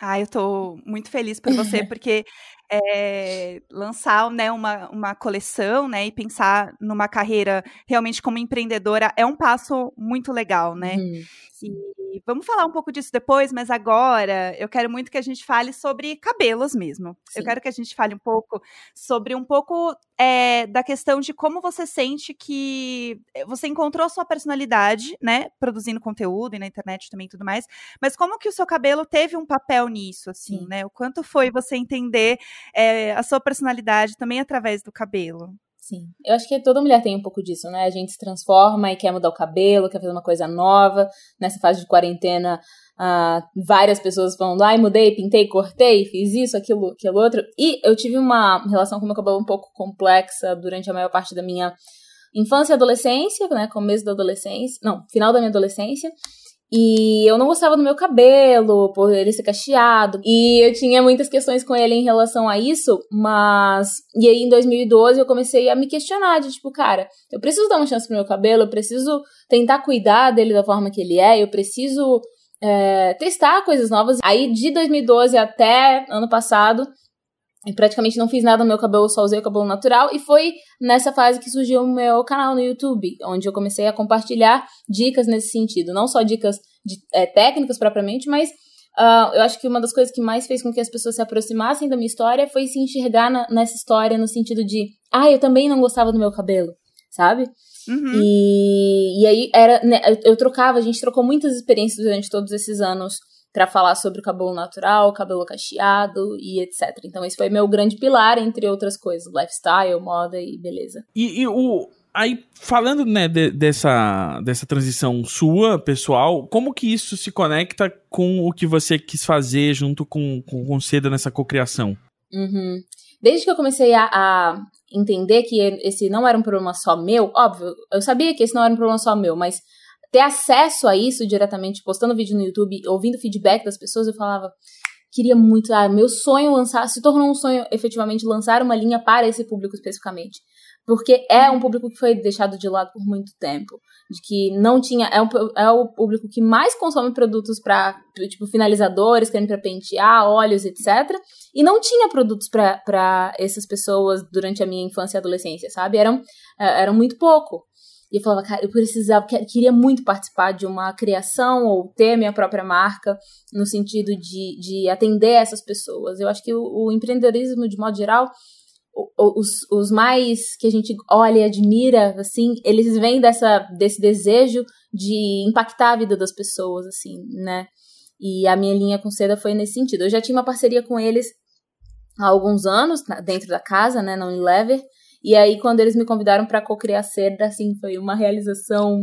Ah, eu tô muito feliz por você, porque é, lançar né, uma, uma coleção né, e pensar numa carreira realmente como empreendedora é um passo muito legal, né? Uhum. E vamos falar um pouco disso depois, mas agora eu quero muito que a gente fale sobre cabelos mesmo. Sim. Eu quero que a gente fale um pouco sobre um pouco é, da questão de como você sente que você encontrou sua personalidade, né? Produzindo conteúdo e na internet também e tudo mais, mas como que o seu cabelo teve um papel nisso, assim, Sim. né? O quanto foi você entender é, a sua personalidade também através do cabelo? Sim. Eu acho que toda mulher tem um pouco disso, né? A gente se transforma e quer mudar o cabelo, quer fazer uma coisa nova. Nessa fase de quarentena, uh, várias pessoas falando, ai, mudei, pintei, cortei, fiz isso, aquilo, aquilo outro. E eu tive uma relação com o meu cabelo um pouco complexa durante a maior parte da minha infância e adolescência, né? Começo da adolescência. Não, final da minha adolescência. E eu não gostava do meu cabelo, por ele ser cacheado. E eu tinha muitas questões com ele em relação a isso, mas. E aí em 2012 eu comecei a me questionar: de tipo, cara, eu preciso dar uma chance pro meu cabelo, eu preciso tentar cuidar dele da forma que ele é, eu preciso é, testar coisas novas. Aí de 2012 até ano passado, eu praticamente não fiz nada no meu cabelo, só usei o cabelo natural. E foi nessa fase que surgiu o meu canal no YouTube, onde eu comecei a compartilhar dicas nesse sentido. Não só dicas de, é, técnicas propriamente, mas uh, eu acho que uma das coisas que mais fez com que as pessoas se aproximassem da minha história foi se enxergar na, nessa história no sentido de, ah, eu também não gostava do meu cabelo, sabe? Uhum. E, e aí era, né, eu, eu trocava, a gente trocou muitas experiências durante todos esses anos para falar sobre o cabelo natural, cabelo cacheado e etc. Então esse foi meu grande pilar, entre outras coisas, lifestyle, moda e beleza. E, e o aí falando né de, dessa dessa transição sua pessoal, como que isso se conecta com o que você quis fazer junto com com, com Seda nessa cocriação? Uhum. Desde que eu comecei a, a entender que esse não era um problema só meu, óbvio, eu sabia que esse não era um problema só meu, mas ter acesso a isso diretamente, postando vídeo no YouTube, ouvindo feedback das pessoas, eu falava, queria muito, ah, meu sonho lançar, se tornou um sonho efetivamente lançar uma linha para esse público especificamente. Porque é um público que foi deixado de lado por muito tempo. De que não tinha. É, um, é o público que mais consome produtos para tipo, finalizadores, creme para pentear, óleos, etc. E não tinha produtos para essas pessoas durante a minha infância e adolescência, sabe? Eram, é, eram muito pouco. E eu falava, cara, eu precisava, queria muito participar de uma criação ou ter minha própria marca, no sentido de, de atender essas pessoas. Eu acho que o, o empreendedorismo, de modo geral, os, os mais que a gente olha e admira, assim, eles vêm dessa, desse desejo de impactar a vida das pessoas, assim, né? E a minha linha com seda foi nesse sentido. Eu já tinha uma parceria com eles há alguns anos, dentro da casa, né, na Unilever, e aí, quando eles me convidaram para co-criar Seda, assim, foi uma realização.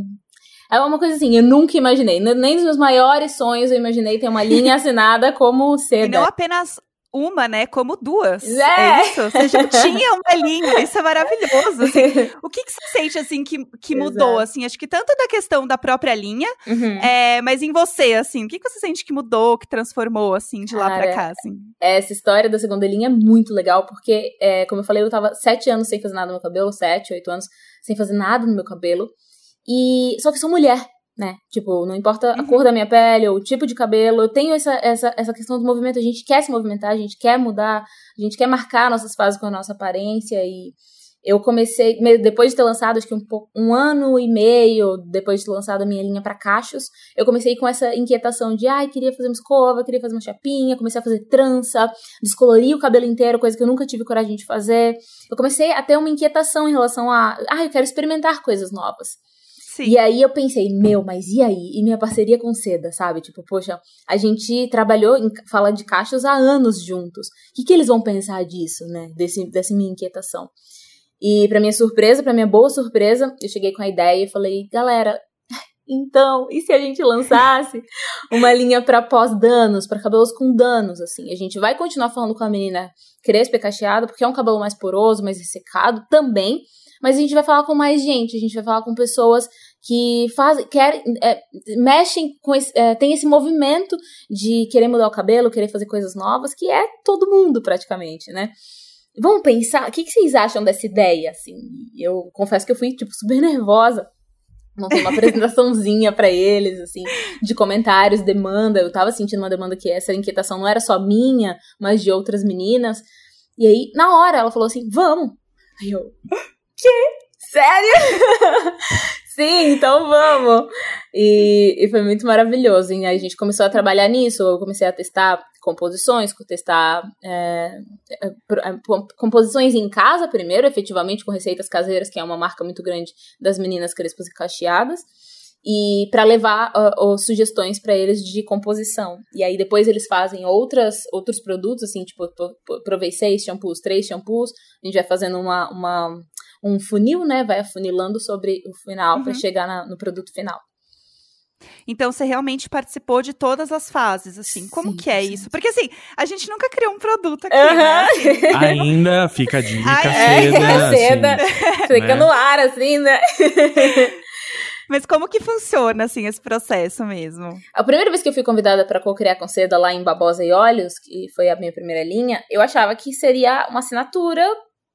É uma coisa assim, eu nunca imaginei. Nem nos meus maiores sonhos eu imaginei ter uma linha assinada como Seda. E não apenas uma, né? Como duas. É, é isso. Você já tinha uma linha. Isso é maravilhoso. Assim. O que, que você sente, assim, que, que mudou, assim? Acho que tanto da questão da própria linha, uhum. é, mas em você, assim, o que, que você sente que mudou, que transformou, assim, de lá Cara, pra cá, assim? Essa história da segunda linha é muito legal, porque, é, como eu falei, eu tava sete anos sem fazer nada no meu cabelo, sete, oito anos sem fazer nada no meu cabelo. E só que sou mulher né? Tipo, não importa a uhum. cor da minha pele ou o tipo de cabelo, eu tenho essa, essa, essa questão do movimento. A gente quer se movimentar, a gente quer mudar, a gente quer marcar nossas fases com a nossa aparência. E eu comecei, depois de ter lançado, acho que um, um ano e meio depois de ter lançado a minha linha para cachos, eu comecei com essa inquietação de, ai, queria fazer uma escova, queria fazer uma chapinha, comecei a fazer trança, descolorir o cabelo inteiro, coisa que eu nunca tive coragem de fazer. Eu comecei a ter uma inquietação em relação a, ai, eu quero experimentar coisas novas. Sim. E aí eu pensei, meu, mas e aí? E minha parceria com Seda, sabe? Tipo, poxa, a gente trabalhou em fala de caixas há anos juntos. O que, que eles vão pensar disso, né? Desse, dessa minha inquietação. E para minha surpresa, para minha boa surpresa, eu cheguei com a ideia e falei, galera, então, e se a gente lançasse uma linha para pós-danos, para cabelos com danos, assim? A gente vai continuar falando com a menina crespa e cacheada, porque é um cabelo mais poroso, mais ressecado também, mas a gente vai falar com mais gente, a gente vai falar com pessoas que fazem, querem, é, mexem com esse, é, tem esse movimento de querer mudar o cabelo, querer fazer coisas novas, que é todo mundo praticamente, né? vamos pensar, o que, que vocês acham dessa ideia? Assim, eu confesso que eu fui, tipo, super nervosa. Montei uma apresentaçãozinha para eles, assim, de comentários, demanda. Eu tava sentindo uma demanda que essa inquietação não era só minha, mas de outras meninas. E aí, na hora, ela falou assim: vamos. Aí eu, quê? Sério? Sim, então vamos! E, e, foi muito maravilhoso. E aí a gente começou a trabalhar nisso. Eu comecei a testar composições, testar é, é, é composições em casa primeiro, efetivamente com receitas caseiras, que é uma marca muito grande das meninas crespas e cacheadas. E para levar uh, uh, sugestões para eles de composição. E aí depois eles fazem outras, outros produtos, assim, tipo, provei seis shampoos, três shampoos. A gente vai fazendo uma, uma um funil, né? Vai afunilando sobre o final uhum. para chegar na, no produto final. Então você realmente participou de todas as fases, assim. Como sim, que é sim. isso? Porque assim, a gente nunca criou um produto aqui, uhum. né? Assim. Ainda fica a dica Ai, seda. É, seda. Assim, fica né? no ar, assim, né? Mas como que funciona, assim, esse processo mesmo? A primeira vez que eu fui convidada para co-criar com seda lá em Babosa e Olhos, que foi a minha primeira linha, eu achava que seria uma assinatura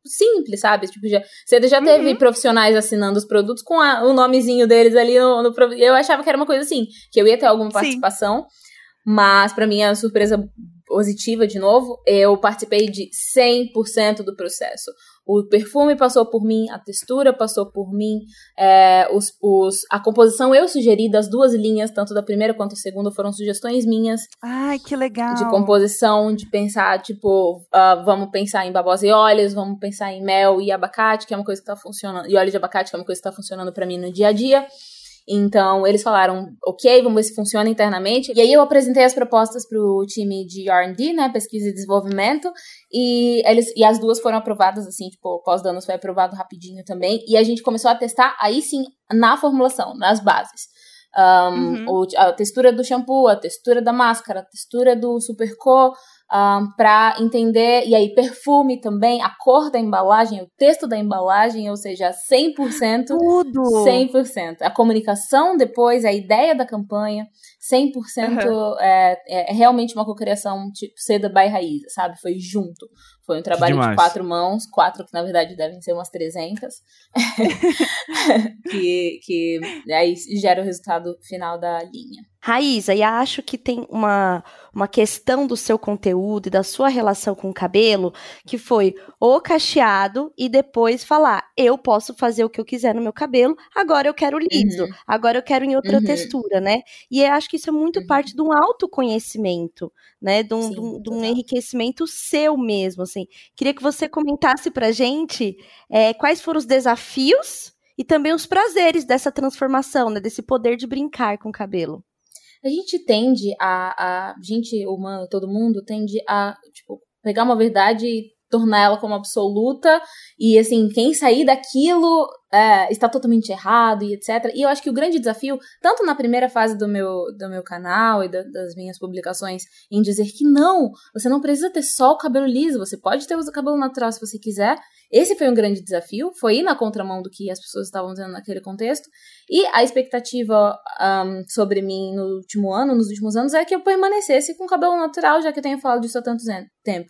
simples, sabe? Tipo, já, você já teve uhum. profissionais assinando os produtos com a, o nomezinho deles ali no, no, Eu achava que era uma coisa assim, que eu ia ter alguma participação, Sim. mas para mim a surpresa positiva de novo, eu participei de 100% do processo. O perfume passou por mim, a textura passou por mim, é, os, os, a composição eu sugeri das duas linhas, tanto da primeira quanto da segunda, foram sugestões minhas. Ai, que legal! De composição, de pensar, tipo, uh, vamos pensar em babosa e óleos, vamos pensar em mel e abacate, que é uma coisa que tá funcionando, e óleo de abacate, que é uma coisa que tá funcionando para mim no dia a dia. Então, eles falaram, ok, vamos ver se funciona internamente. E aí eu apresentei as propostas para o time de R&D, né, pesquisa e desenvolvimento, e, eles, e as duas foram aprovadas, assim, tipo, o pós-danos foi aprovado rapidinho também, e a gente começou a testar, aí sim, na formulação, nas bases. Um, uhum. o, a textura do shampoo, a textura da máscara, a textura do Superco, um, para entender, e aí perfume também, a cor da embalagem, o texto da embalagem, ou seja, 100%. Tudo! 100%. A comunicação depois, a ideia da campanha, 100% uhum. é, é realmente uma cocriação tipo seda by raiz, sabe? Foi junto. Foi um trabalho de quatro mãos, quatro que na verdade devem ser umas 300, que, que aí gera o resultado final da linha. Raíza, e acho que tem uma, uma questão do seu conteúdo e da sua relação com o cabelo que foi o cacheado e depois falar: eu posso fazer o que eu quiser no meu cabelo, agora eu quero liso, uhum. agora eu quero em outra uhum. textura, né? E eu acho que isso é muito uhum. parte de um autoconhecimento, né? De um, Sim, de um, de um enriquecimento seu mesmo, assim. Queria que você comentasse pra gente é, quais foram os desafios e também os prazeres dessa transformação, né? Desse poder de brincar com o cabelo a gente tende a, a gente humano, todo mundo tende a, tipo, pegar uma verdade e tornar ela como absoluta e assim quem sair daquilo é, está totalmente errado e etc e eu acho que o grande desafio tanto na primeira fase do meu do meu canal e da, das minhas publicações em dizer que não você não precisa ter só o cabelo liso você pode ter o cabelo natural se você quiser esse foi um grande desafio, foi ir na contramão do que as pessoas estavam dizendo naquele contexto. E a expectativa um, sobre mim no último ano, nos últimos anos, é que eu permanecesse com cabelo natural, já que eu tenho falado disso há tanto tempo.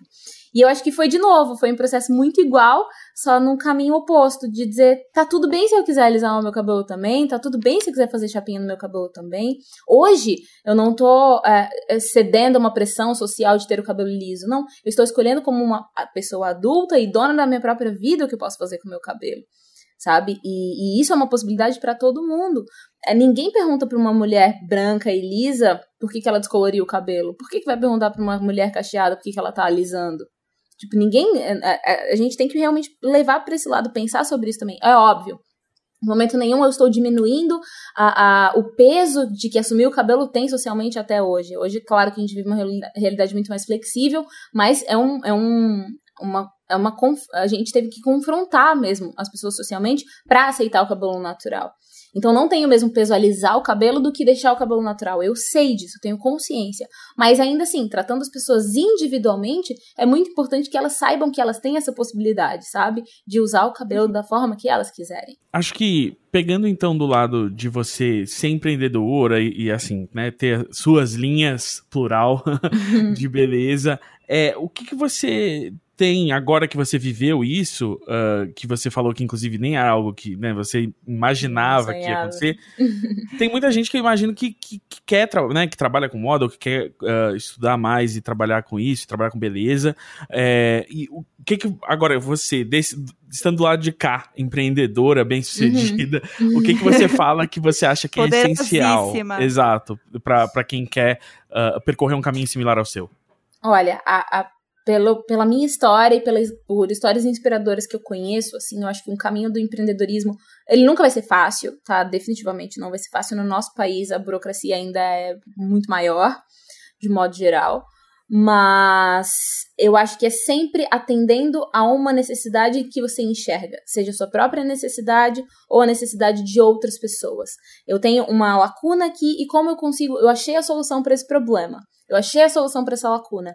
E eu acho que foi de novo, foi um processo muito igual, só num caminho oposto, de dizer, tá tudo bem se eu quiser alisar o meu cabelo também, tá tudo bem se eu quiser fazer chapinha no meu cabelo também. Hoje, eu não tô é, cedendo a uma pressão social de ter o cabelo liso, não. Eu estou escolhendo como uma pessoa adulta e dona da minha própria vida o que eu posso fazer com o meu cabelo sabe? E, e, isso é uma possibilidade para todo mundo. É, ninguém pergunta para uma mulher branca e lisa por que, que ela descoloriu o cabelo. Por que, que vai perguntar para uma mulher cacheada por que, que ela tá alisando? Tipo, ninguém. A, é, a, é, é, a gente tem que realmente levar para esse lado, pensar sobre isso também. É óbvio. No momento nenhum eu estou diminuindo a, a, o peso de que assumir o cabelo tem socialmente até hoje. Hoje, claro que a gente vive uma realidade muito mais flexível, mas é, um, é, um, uma, é uma. A gente teve que confrontar mesmo as pessoas socialmente para aceitar o cabelo natural. Então não tenho o mesmo peso alisar o cabelo do que deixar o cabelo natural. Eu sei disso, tenho consciência. Mas ainda assim, tratando as pessoas individualmente, é muito importante que elas saibam que elas têm essa possibilidade, sabe? De usar o cabelo da forma que elas quiserem. Acho que pegando então do lado de você ser empreendedora e, e assim, né, ter suas linhas plural de beleza, é, o que, que você tem, agora que você viveu isso, uh, que você falou que inclusive nem era algo que né, você imaginava que ia acontecer, tem muita gente que eu imagino que, que, que quer, né, que trabalha com moda, ou que quer uh, estudar mais e trabalhar com isso, trabalhar com beleza. É, e o que que, agora, você, desse, estando do lado de cá, empreendedora, bem sucedida, uhum. o que que você fala que você acha que é essencial? Exato, para quem quer uh, percorrer um caminho similar ao seu? Olha, a, a pelo, pela minha história e pelas, por histórias inspiradoras que eu conheço, assim, eu acho que um caminho do empreendedorismo, ele nunca vai ser fácil, tá? Definitivamente não vai ser fácil. No nosso país, a burocracia ainda é muito maior, de modo geral. Mas eu acho que é sempre atendendo a uma necessidade que você enxerga, seja a sua própria necessidade ou a necessidade de outras pessoas. Eu tenho uma lacuna aqui e como eu consigo, eu achei a solução para esse problema. Eu achei a solução para essa lacuna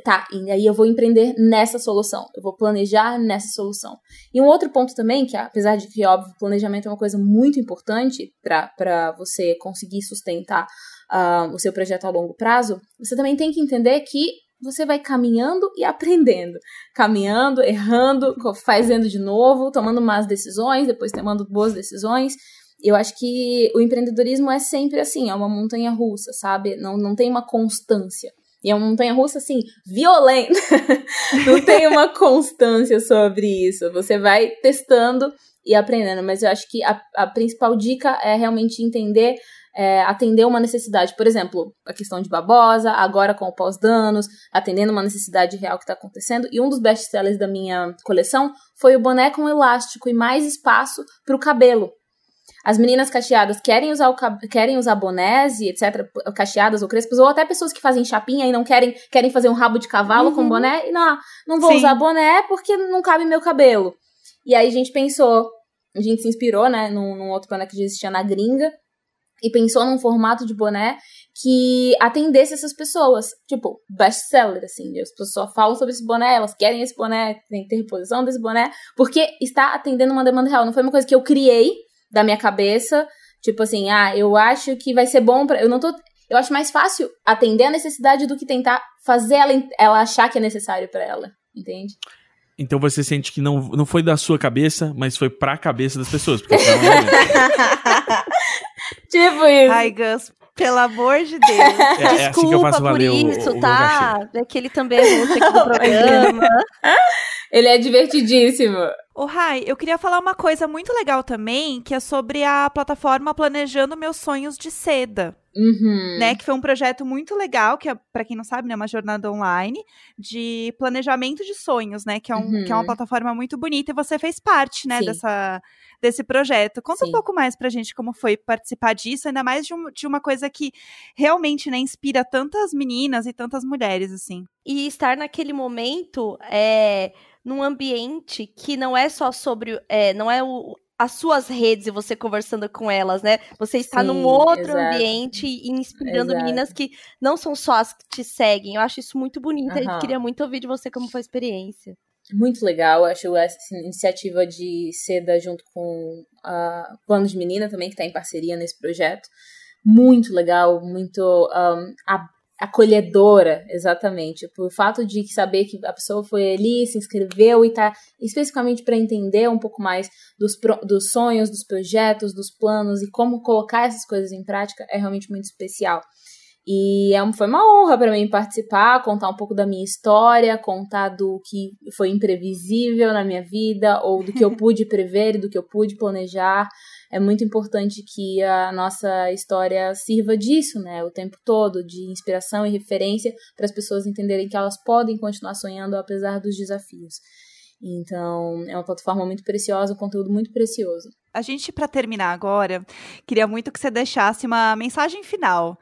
tá, e aí eu vou empreender nessa solução, eu vou planejar nessa solução. E um outro ponto também, que apesar de que, óbvio, planejamento é uma coisa muito importante para você conseguir sustentar uh, o seu projeto a longo prazo, você também tem que entender que você vai caminhando e aprendendo. Caminhando, errando, fazendo de novo, tomando más decisões, depois tomando boas decisões. Eu acho que o empreendedorismo é sempre assim, é uma montanha russa, sabe? Não, não tem uma constância. E é uma montanha russa, assim, violenta. não tem uma constância sobre isso. Você vai testando e aprendendo. Mas eu acho que a, a principal dica é realmente entender, é, atender uma necessidade. Por exemplo, a questão de babosa, agora com o pós-danos, atendendo uma necessidade real que está acontecendo. E um dos best-sellers da minha coleção foi o boné com elástico e mais espaço para o cabelo. As meninas cacheadas querem usar, o, querem usar bonés e etc, cacheadas ou crespas, ou até pessoas que fazem chapinha e não querem, querem fazer um rabo de cavalo uhum. com boné, e não, não vou Sim. usar boné porque não cabe meu cabelo. E aí a gente pensou, a gente se inspirou, né, num, num outro boné que já existia na gringa, e pensou num formato de boné que atendesse essas pessoas. Tipo, best-seller, assim. As pessoas só falam sobre esse boné, elas querem esse boné, tem que ter reposição desse boné, porque está atendendo uma demanda real. Não foi uma coisa que eu criei da minha cabeça, tipo assim, ah, eu acho que vai ser bom para eu não tô eu acho mais fácil atender a necessidade do que tentar fazer ela, ela achar que é necessário para ela, entende? Então você sente que não, não foi da sua cabeça, mas foi pra cabeça das pessoas. Porque tipo isso. Ai, Gus, pelo amor de Deus. É, é Desculpa assim por isso, o, o tá? É que ele também é músico aqui do programa. ele é divertidíssimo. O Rai, eu queria falar uma coisa muito legal também, que é sobre a plataforma Planejando Meus Sonhos de Seda. Uhum. Né, que foi um projeto muito legal, que é, para quem não sabe, né, uma jornada online de planejamento de sonhos, né, que é, um, uhum. que é uma uhum. plataforma muito bonita e você fez parte, né, dessa, desse projeto. Conta Sim. um pouco mais pra gente como foi participar disso, ainda mais de, um, de uma coisa que realmente, né, inspira tantas meninas e tantas mulheres, assim. E estar naquele momento, é num ambiente que não é só sobre. É, não é o, as suas redes e você conversando com elas, né? Você está Sim, num outro exato. ambiente e inspirando exato. meninas que não são só as que te seguem. Eu acho isso muito bonito uhum. e queria muito ouvir de você como foi a experiência. Muito legal, acho essa iniciativa de Seda junto com a Plano de Menina também, que está em parceria nesse projeto. Muito legal, muito um, acolhedora, exatamente, por fato de saber que a pessoa foi ali, se inscreveu e tá especificamente para entender um pouco mais dos, dos sonhos, dos projetos, dos planos e como colocar essas coisas em prática é realmente muito especial. E é, foi uma honra para mim participar, contar um pouco da minha história, contar do que foi imprevisível na minha vida, ou do que eu pude prever, do que eu pude planejar é muito importante que a nossa história sirva disso, né, o tempo todo, de inspiração e referência para as pessoas entenderem que elas podem continuar sonhando apesar dos desafios. Então, é uma plataforma muito preciosa, um conteúdo muito precioso. A gente, para terminar agora, queria muito que você deixasse uma mensagem final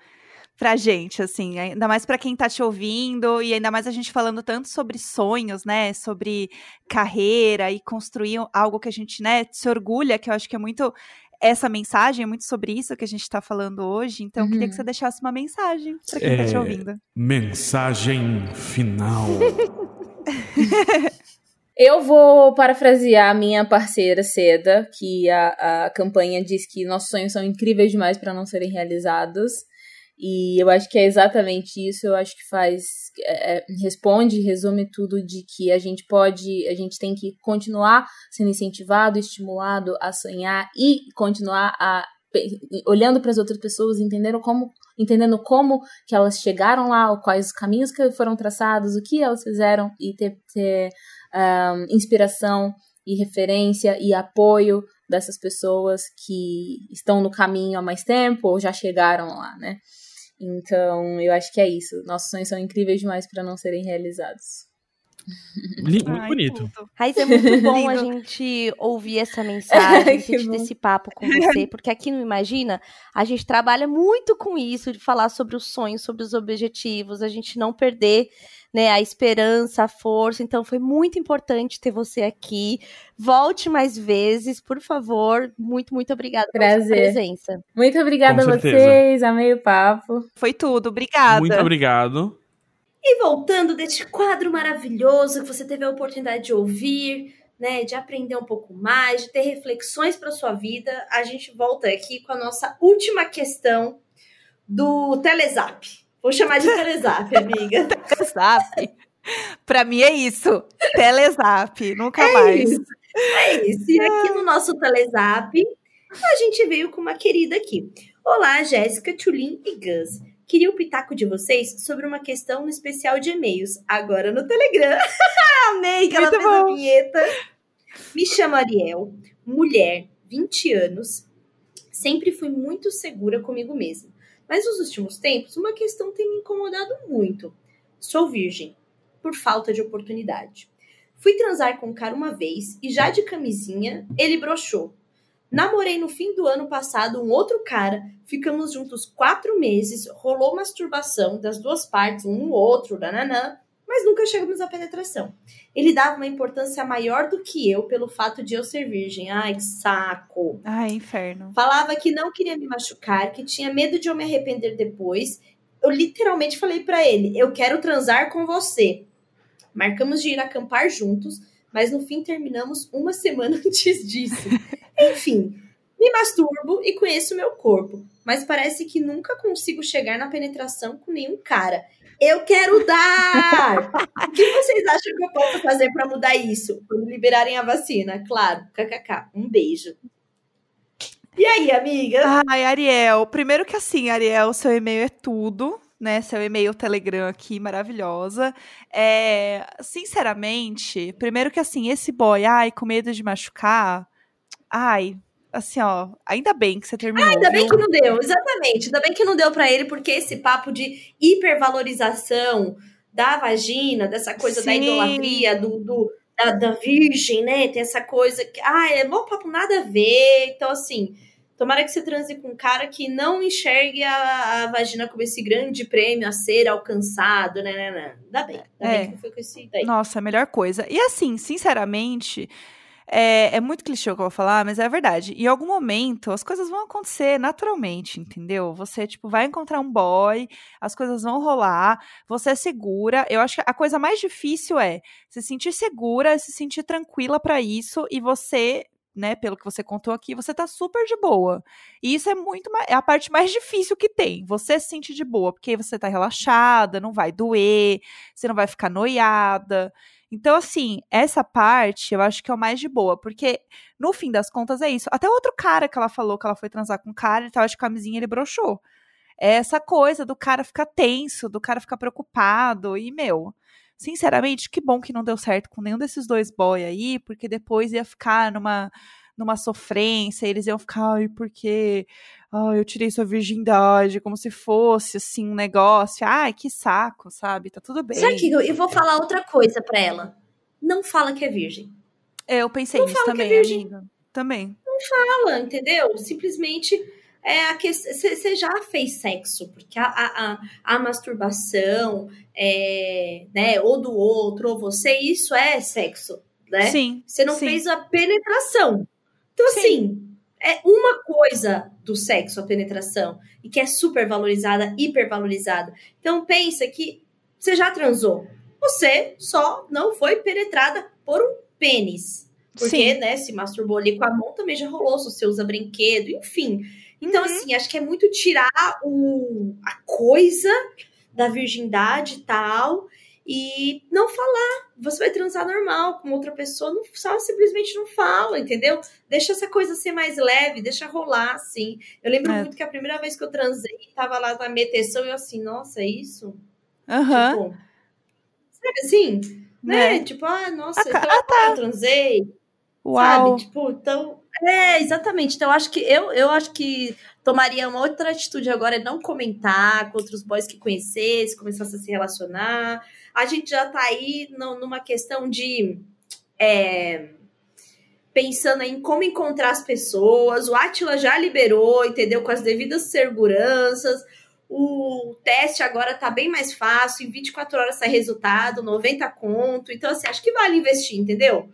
pra gente, assim, ainda mais para quem tá te ouvindo e ainda mais a gente falando tanto sobre sonhos, né, sobre carreira e construir algo que a gente, né, se orgulha, que eu acho que é muito essa mensagem, é muito sobre isso que a gente tá falando hoje, então uhum. queria que uhum. você deixasse uma mensagem para quem é, tá te é, ouvindo. Mensagem final. Eu vou parafrasear a minha parceira Seda, que a, a campanha diz que nossos sonhos são incríveis demais para não serem realizados. E eu acho que é exatamente isso, eu acho que faz, é, é, responde, resume tudo de que a gente pode, a gente tem que continuar sendo incentivado, estimulado a sonhar e continuar a olhando para as outras pessoas, entendendo como, entendendo como que elas chegaram lá, quais os caminhos que foram traçados, o que elas fizeram e ter, ter um, inspiração e referência e apoio dessas pessoas que estão no caminho há mais tempo ou já chegaram lá, né? Então, eu acho que é isso. Nossos sonhos são incríveis demais para não serem realizados. Muito Ai, bonito. Raiz, é muito bom a gente ouvir essa mensagem, sentir esse papo com você, porque aqui no Imagina, a gente trabalha muito com isso, de falar sobre os sonhos, sobre os objetivos, a gente não perder né, a esperança, a força. Então foi muito importante ter você aqui. Volte mais vezes, por favor. Muito, muito obrigada Prazer. pela sua presença. Muito obrigada a vocês, amei o papo. Foi tudo, obrigada. Muito obrigado. E voltando deste quadro maravilhoso que você teve a oportunidade de ouvir, né, de aprender um pouco mais, de ter reflexões para sua vida, a gente volta aqui com a nossa última questão do Telezap. Vou chamar de Telezap, amiga. Telezap. Para mim é isso. Telezap, nunca é mais. Isso. É isso. E aqui no nosso Telezap, a gente veio com uma querida aqui. Olá, Jéssica, Tulin e Gus. Queria o pitaco de vocês sobre uma questão no especial de e-mails, agora no Telegram. Amei que ela fez bom. a vinheta. Me chamo Ariel, mulher, 20 anos. Sempre fui muito segura comigo mesma. Mas nos últimos tempos, uma questão tem me incomodado muito. Sou virgem, por falta de oportunidade. Fui transar com um cara uma vez e já de camisinha, ele broxou. Namorei no fim do ano passado um outro cara, ficamos juntos quatro meses, rolou masturbação das duas partes, um no outro, nananã, mas nunca chegamos à penetração. Ele dava uma importância maior do que eu pelo fato de eu ser virgem. Ai, que saco. Ai, inferno. Falava que não queria me machucar, que tinha medo de eu me arrepender depois. Eu literalmente falei para ele: eu quero transar com você. Marcamos de ir acampar juntos, mas no fim terminamos uma semana antes disso. Enfim, me masturbo e conheço meu corpo, mas parece que nunca consigo chegar na penetração com nenhum cara. Eu quero dar! o que vocês acham que eu posso fazer para mudar isso? Quando liberarem a vacina? Claro, kkk. Um beijo. E aí, amiga? Ai, Ariel. Primeiro que assim, Ariel, seu e-mail é tudo né? Seu e-mail Telegram aqui, maravilhosa. É, sinceramente, primeiro que assim, esse boy, ai, com medo de machucar, ai, assim, ó, ainda bem que você terminou. Ah, ainda bem que não deu, exatamente. Ainda bem que não deu para ele, porque esse papo de hipervalorização da vagina, dessa coisa Sim. da idolatria, do, do da, da, virgem, né? Tem essa coisa que, ah, é bom papo, nada a ver. Então, assim, tomara que você transe com um cara que não enxergue a, a vagina como esse grande prêmio a ser alcançado, né? né, né. Ainda bem, ainda é. bem que foi com esse daí. Nossa, a melhor coisa. E assim, sinceramente é, é muito clichê o que eu vou falar, mas é verdade. Em algum momento, as coisas vão acontecer naturalmente, entendeu? Você, tipo, vai encontrar um boy, as coisas vão rolar, você é segura. Eu acho que a coisa mais difícil é se sentir segura, se sentir tranquila para isso e você né, pelo que você contou aqui, você tá super de boa. E isso é muito é a parte mais difícil que tem. Você se sentir de boa, porque você tá relaxada, não vai doer, você não vai ficar noiada. Então, assim, essa parte eu acho que é o mais de boa, porque no fim das contas é isso. Até outro cara que ela falou que ela foi transar com um cara, ele tava de camisinha ele broxou. É essa coisa do cara ficar tenso, do cara ficar preocupado, e, meu, sinceramente, que bom que não deu certo com nenhum desses dois boy aí, porque depois ia ficar numa numa sofrência, eles iam ficar, ai, porque ai, eu tirei sua virgindade, como se fosse assim um negócio. Ai, que saco, sabe? Tá tudo bem. Sabe que eu, eu vou falar outra coisa para ela. Não fala que é virgem. É, eu pensei não nisso é também, é amiga. Também. Não fala, entendeu? Simplesmente é a que você já fez sexo, porque a, a, a, a masturbação, é, né, ou do outro, ou você, isso é sexo, né? Sim. Você não sim. fez a penetração. Então, Sim. assim, é uma coisa do sexo, a penetração, e que é super valorizada, hiper valorizada. Então, pensa que você já transou. Você só não foi penetrada por um pênis. Porque, Sim. né, se masturbou ali com a mão, também já rolou, se você usa brinquedo, enfim. Então, Uhum. assim, acho que é muito tirar o, a coisa da virgindade e tal e não falar. Você vai transar normal com outra pessoa, não, só simplesmente não fala, entendeu? Deixa essa coisa ser mais leve, deixa rolar, assim. Eu lembro É. muito que a primeira vez que eu transei, tava lá na meteção e eu assim, nossa, é isso? Aham. Tipo, sabe assim? Né? Né? Tipo, ah, nossa, Ah, tá. então eu transei, Uau. sabe? Tipo, então. É, exatamente. Então, eu acho que eu, eu acho que tomaria uma outra atitude agora é não comentar com outros boys que conhecesse, começasse a se relacionar. A gente já tá aí numa questão de. é, pensando em como encontrar as pessoas. O Atila já liberou, entendeu? Com as devidas seguranças. O teste agora tá bem mais fácil, em 24 horas sai resultado, 90 conto. Então, assim, acho que vale investir, entendeu?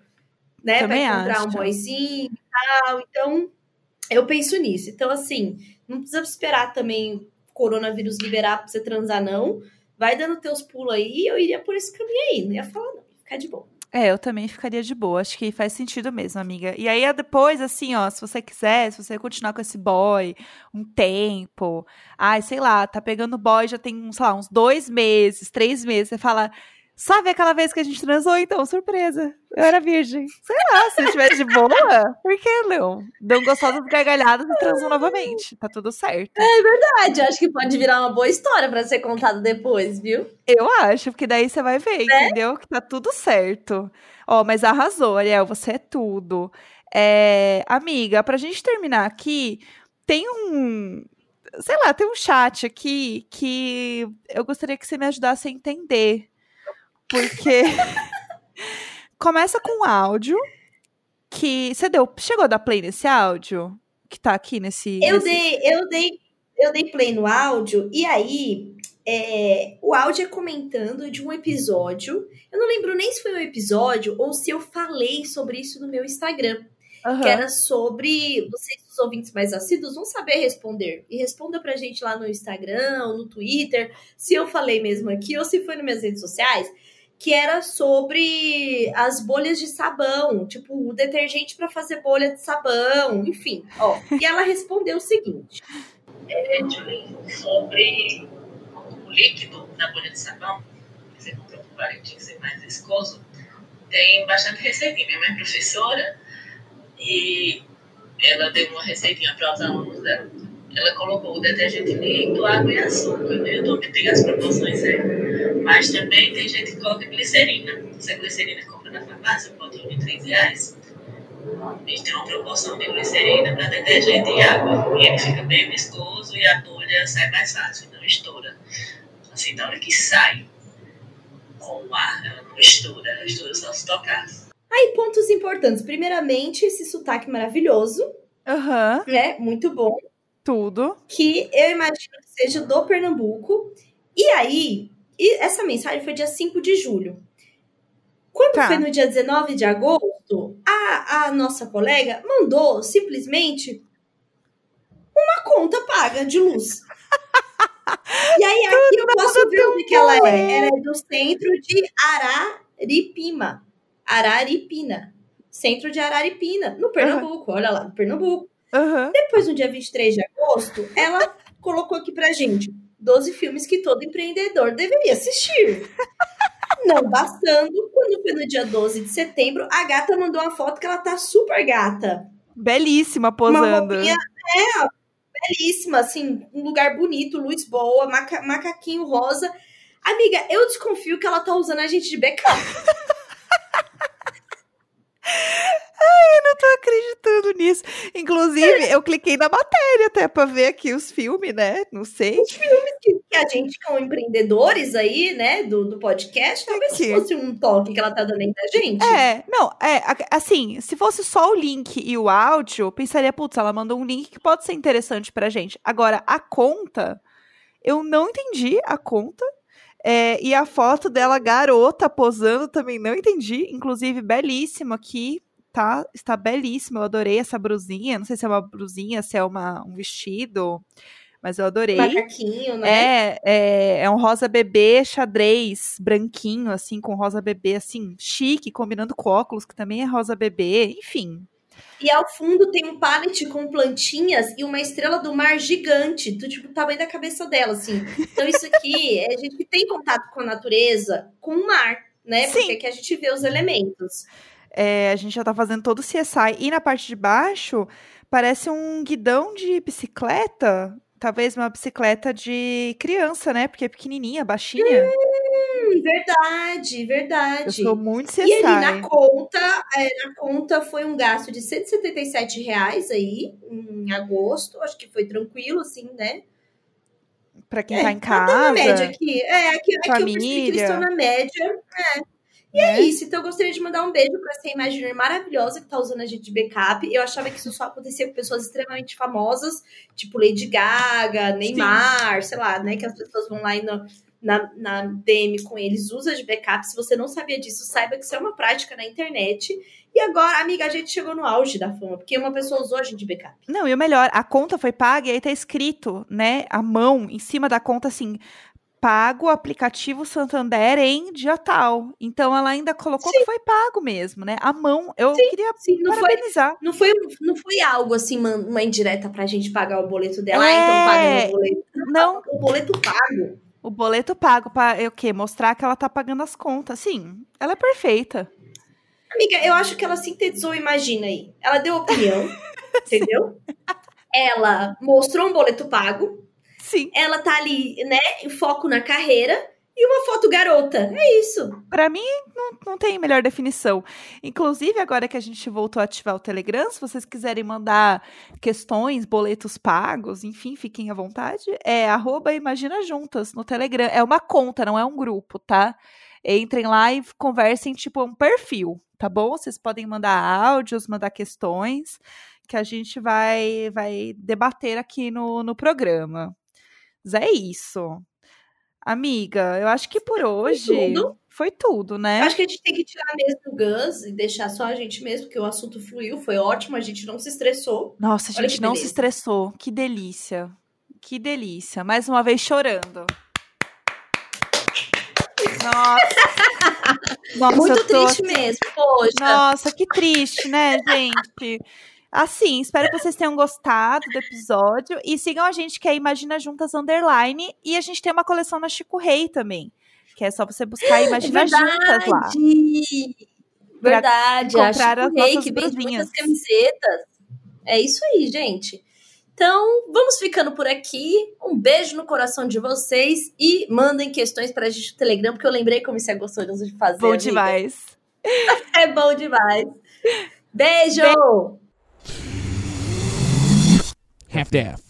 Né? Também Vai encontrar acho. um boyzinho e tal. Então, eu penso nisso. Então, assim, não precisa esperar também o coronavírus liberar pra você transar, não. Vai dando teus pulos aí, eu iria por esse caminho aí. Não ia falar, não. Ia ficar de boa. É, eu também ficaria de boa. Acho que faz sentido mesmo, amiga. E aí, depois, assim, ó, se você quiser, se você continuar com esse boy um tempo, ai, sei lá, tá pegando boy já tem, sei lá, uns dois meses, três meses, você fala, sabe aquela vez que a gente transou? Então, surpresa, eu era virgem. Sei lá, se estiver de boa, por que não? Dão gostosas gargalhadas e transam novamente. Tá tudo certo. Verdade, acho que pode virar uma boa história pra ser contada depois, viu? Eu acho, porque daí você vai ver, entendeu? Que tá tudo certo. Ó, mas arrasou, Ariel, você é tudo. É, amiga, pra gente terminar aqui, tem um. Sei lá, tem um chat aqui que eu gostaria que você me ajudasse a entender. Porque começa com um áudio que. Você deu. Chegou a dar play nesse áudio? Que tá aqui nesse. Eu nesse- dei, eu dei, eu dei play no áudio e aí é, o áudio é comentando de um episódio. Eu não lembro nem se foi um episódio ou se eu falei sobre isso no meu Instagram. Aham. Que era sobre. Vocês, os ouvintes mais assíduos, vão saber responder. E responda pra gente lá no Instagram, no Twitter, se eu falei mesmo aqui ou se foi nas minhas redes sociais. Que era sobre as bolhas de sabão, tipo, o detergente pra fazer bolha de sabão, enfim. Ó, e ela respondeu o seguinte: sobre o líquido na bolha de sabão, que você comprou por baratinho, ser mais viscoso, tem bastante receitinha. Minha mãe é professora e ela deu uma receitinha para os alunos dela. Ela colocou o detergente líquido, água e açúcar. No YouTube tem as proporções aí. Mas também tem gente que coloca glicerina. Se a glicerina compra na farmácia, potinho de 3 reais. A gente tem uma proporção de glicerina para detergente e água. E ele fica bem viscoso e a bolha sai mais fácil, não estoura. Assim, na hora que sai com o ar, ela não estoura, ela estoura só se tocar. Aí, pontos importantes. Primeiramente, esse sotaque maravilhoso, Aham, né? Muito bom. tudo. que eu imagino que seja do Pernambuco. E aí, e essa mensagem foi dia 5 de julho. Quando Tá. foi no dia 19 de agosto, a, a nossa colega mandou simplesmente uma conta paga de luz. e aí, aqui eu posso ver onde que ela é. Ela é do centro de Araripima. Araripina. Centro de Araripina, no Pernambuco. Olha lá, no Pernambuco. Aham. Depois, no dia 23 de agosto, ela colocou aqui pra gente 12 filmes que todo empreendedor deveria assistir. Não bastando, quando foi no dia 12 de setembro, a gata mandou uma foto que ela tá super gata. Belíssima Uma posando. roupinha, é, belíssima, assim, um lugar bonito, luz boa, maca- macaquinho rosa. Amiga, eu desconfio que ela tá usando a gente de backup. tô acreditando nisso. Inclusive, eu cliquei na matéria até pra ver aqui os filmes, né? Não sei. Que, que a gente, como empreendedores aí, né, do, do podcast, talvez Aqui. se fosse um toque que ela tá dando aí pra gente. É, não, é, assim, se fosse só o link e o áudio, eu pensaria, putz, ela mandou um link que pode ser interessante pra gente. Agora, a conta, eu não entendi a conta. É, e a foto dela, garota, posando, também não entendi. Inclusive, belíssima aqui, tá? Está belíssima, eu adorei essa brusinha. Não sei se é uma brusinha, se é uma, um vestido, mas eu adorei. Macaquinho, né? É, é, é um rosa bebê xadrez, branquinho, assim, com rosa bebê, assim, chique, combinando com óculos, que também é rosa bebê, enfim. E ao fundo tem um pallet com plantinhas e uma estrela do mar gigante, do tipo, tamanho da cabeça dela, assim. Então, isso aqui, é a gente tem contato com a natureza, com o mar, né? Sim. Porque aqui a gente vê os elementos. É, a gente já tá fazendo todo o CSI. E na parte de baixo, parece um guidão de bicicleta. Talvez uma bicicleta de criança, né? Porque é pequenininha, baixinha. Hum, verdade, Eu verdade. sou muito CSI. E ali na conta, é, na conta foi um gasto de 177 reais aí, em agosto. Acho que foi tranquilo, assim, né? Pra quem é, tá em tá na média casa. aqui. É, aqui, aqui eu eles família. estão na média. É. E né? é isso. Então eu gostaria de mandar um beijo pra essa Imagineer maravilhosa que tá usando a gente de backup. Eu achava que isso só acontecia com pessoas extremamente famosas, tipo Lady Gaga, Neymar, sei lá, né? Que as pessoas vão lá e na, na DM com eles, usa de backup. Se você não sabia disso, saiba que isso é uma prática na internet. E agora, amiga, a gente chegou no auge da fama, porque uma pessoa usou a gente de backup. Não, e o melhor, a conta foi paga e aí tá escrito, né, a mão em cima da conta assim, pago o aplicativo Santander em dia tal. Então ela ainda colocou que foi pago mesmo, né? A mão, eu queria Sim, não foi, parabenizar. não foi, não foi algo assim, uma, indireta pra gente pagar o boleto dela. Ah, É. então paga meu boleto. Não, O boleto pago. o boleto pago para o quê? Mostrar que ela tá pagando as contas. Sim, ela é perfeita. Amiga, eu acho que ela sintetizou, imagina aí. Ela deu opinião, entendeu? Ela mostrou um boleto pago. Sim, Ela tá ali, né, foco na carreira. E uma foto garota. É isso. Pra mim não, não tem melhor definição. Inclusive, agora que a gente voltou a ativar o Telegram, se vocês quiserem mandar questões, boletos pagos, enfim, fiquem à vontade. É arroba Imagina Juntas no Telegram. É uma conta, não é um grupo, tá? Entrem lá e conversem, tipo, um perfil, tá bom? Vocês podem mandar áudios, mandar questões, que a gente vai, vai debater aqui no, no programa. Mas é isso. Amiga, eu acho que por hoje tudo. foi tudo, né? Acho que a gente tem que tirar mesmo o Gus e deixar só a gente mesmo, porque o assunto fluiu, foi ótimo, a gente não se estressou. Nossa, a gente não se estressou. Que delícia. Que delícia. Mais uma vez chorando. Nossa. Nossa, Muito tô triste assim- mesmo, poxa. Nossa, que triste, né, gente? Assim, espero que vocês tenham gostado do episódio. E sigam a gente, que é Imagina Juntas Underline. E a gente tem uma coleção na Chico Rei também. Que é só você buscar Imagina Juntas lá. Verdade. comprar as rei que vende muitas camisetas. É isso aí, gente. Então, vamos ficando por aqui. Um beijo no coração de vocês e mandem questões pra gente no Telegram, porque eu lembrei como isso é gostoso de fazer. Bom amiga. demais. É bom demais. Beijo! half daff.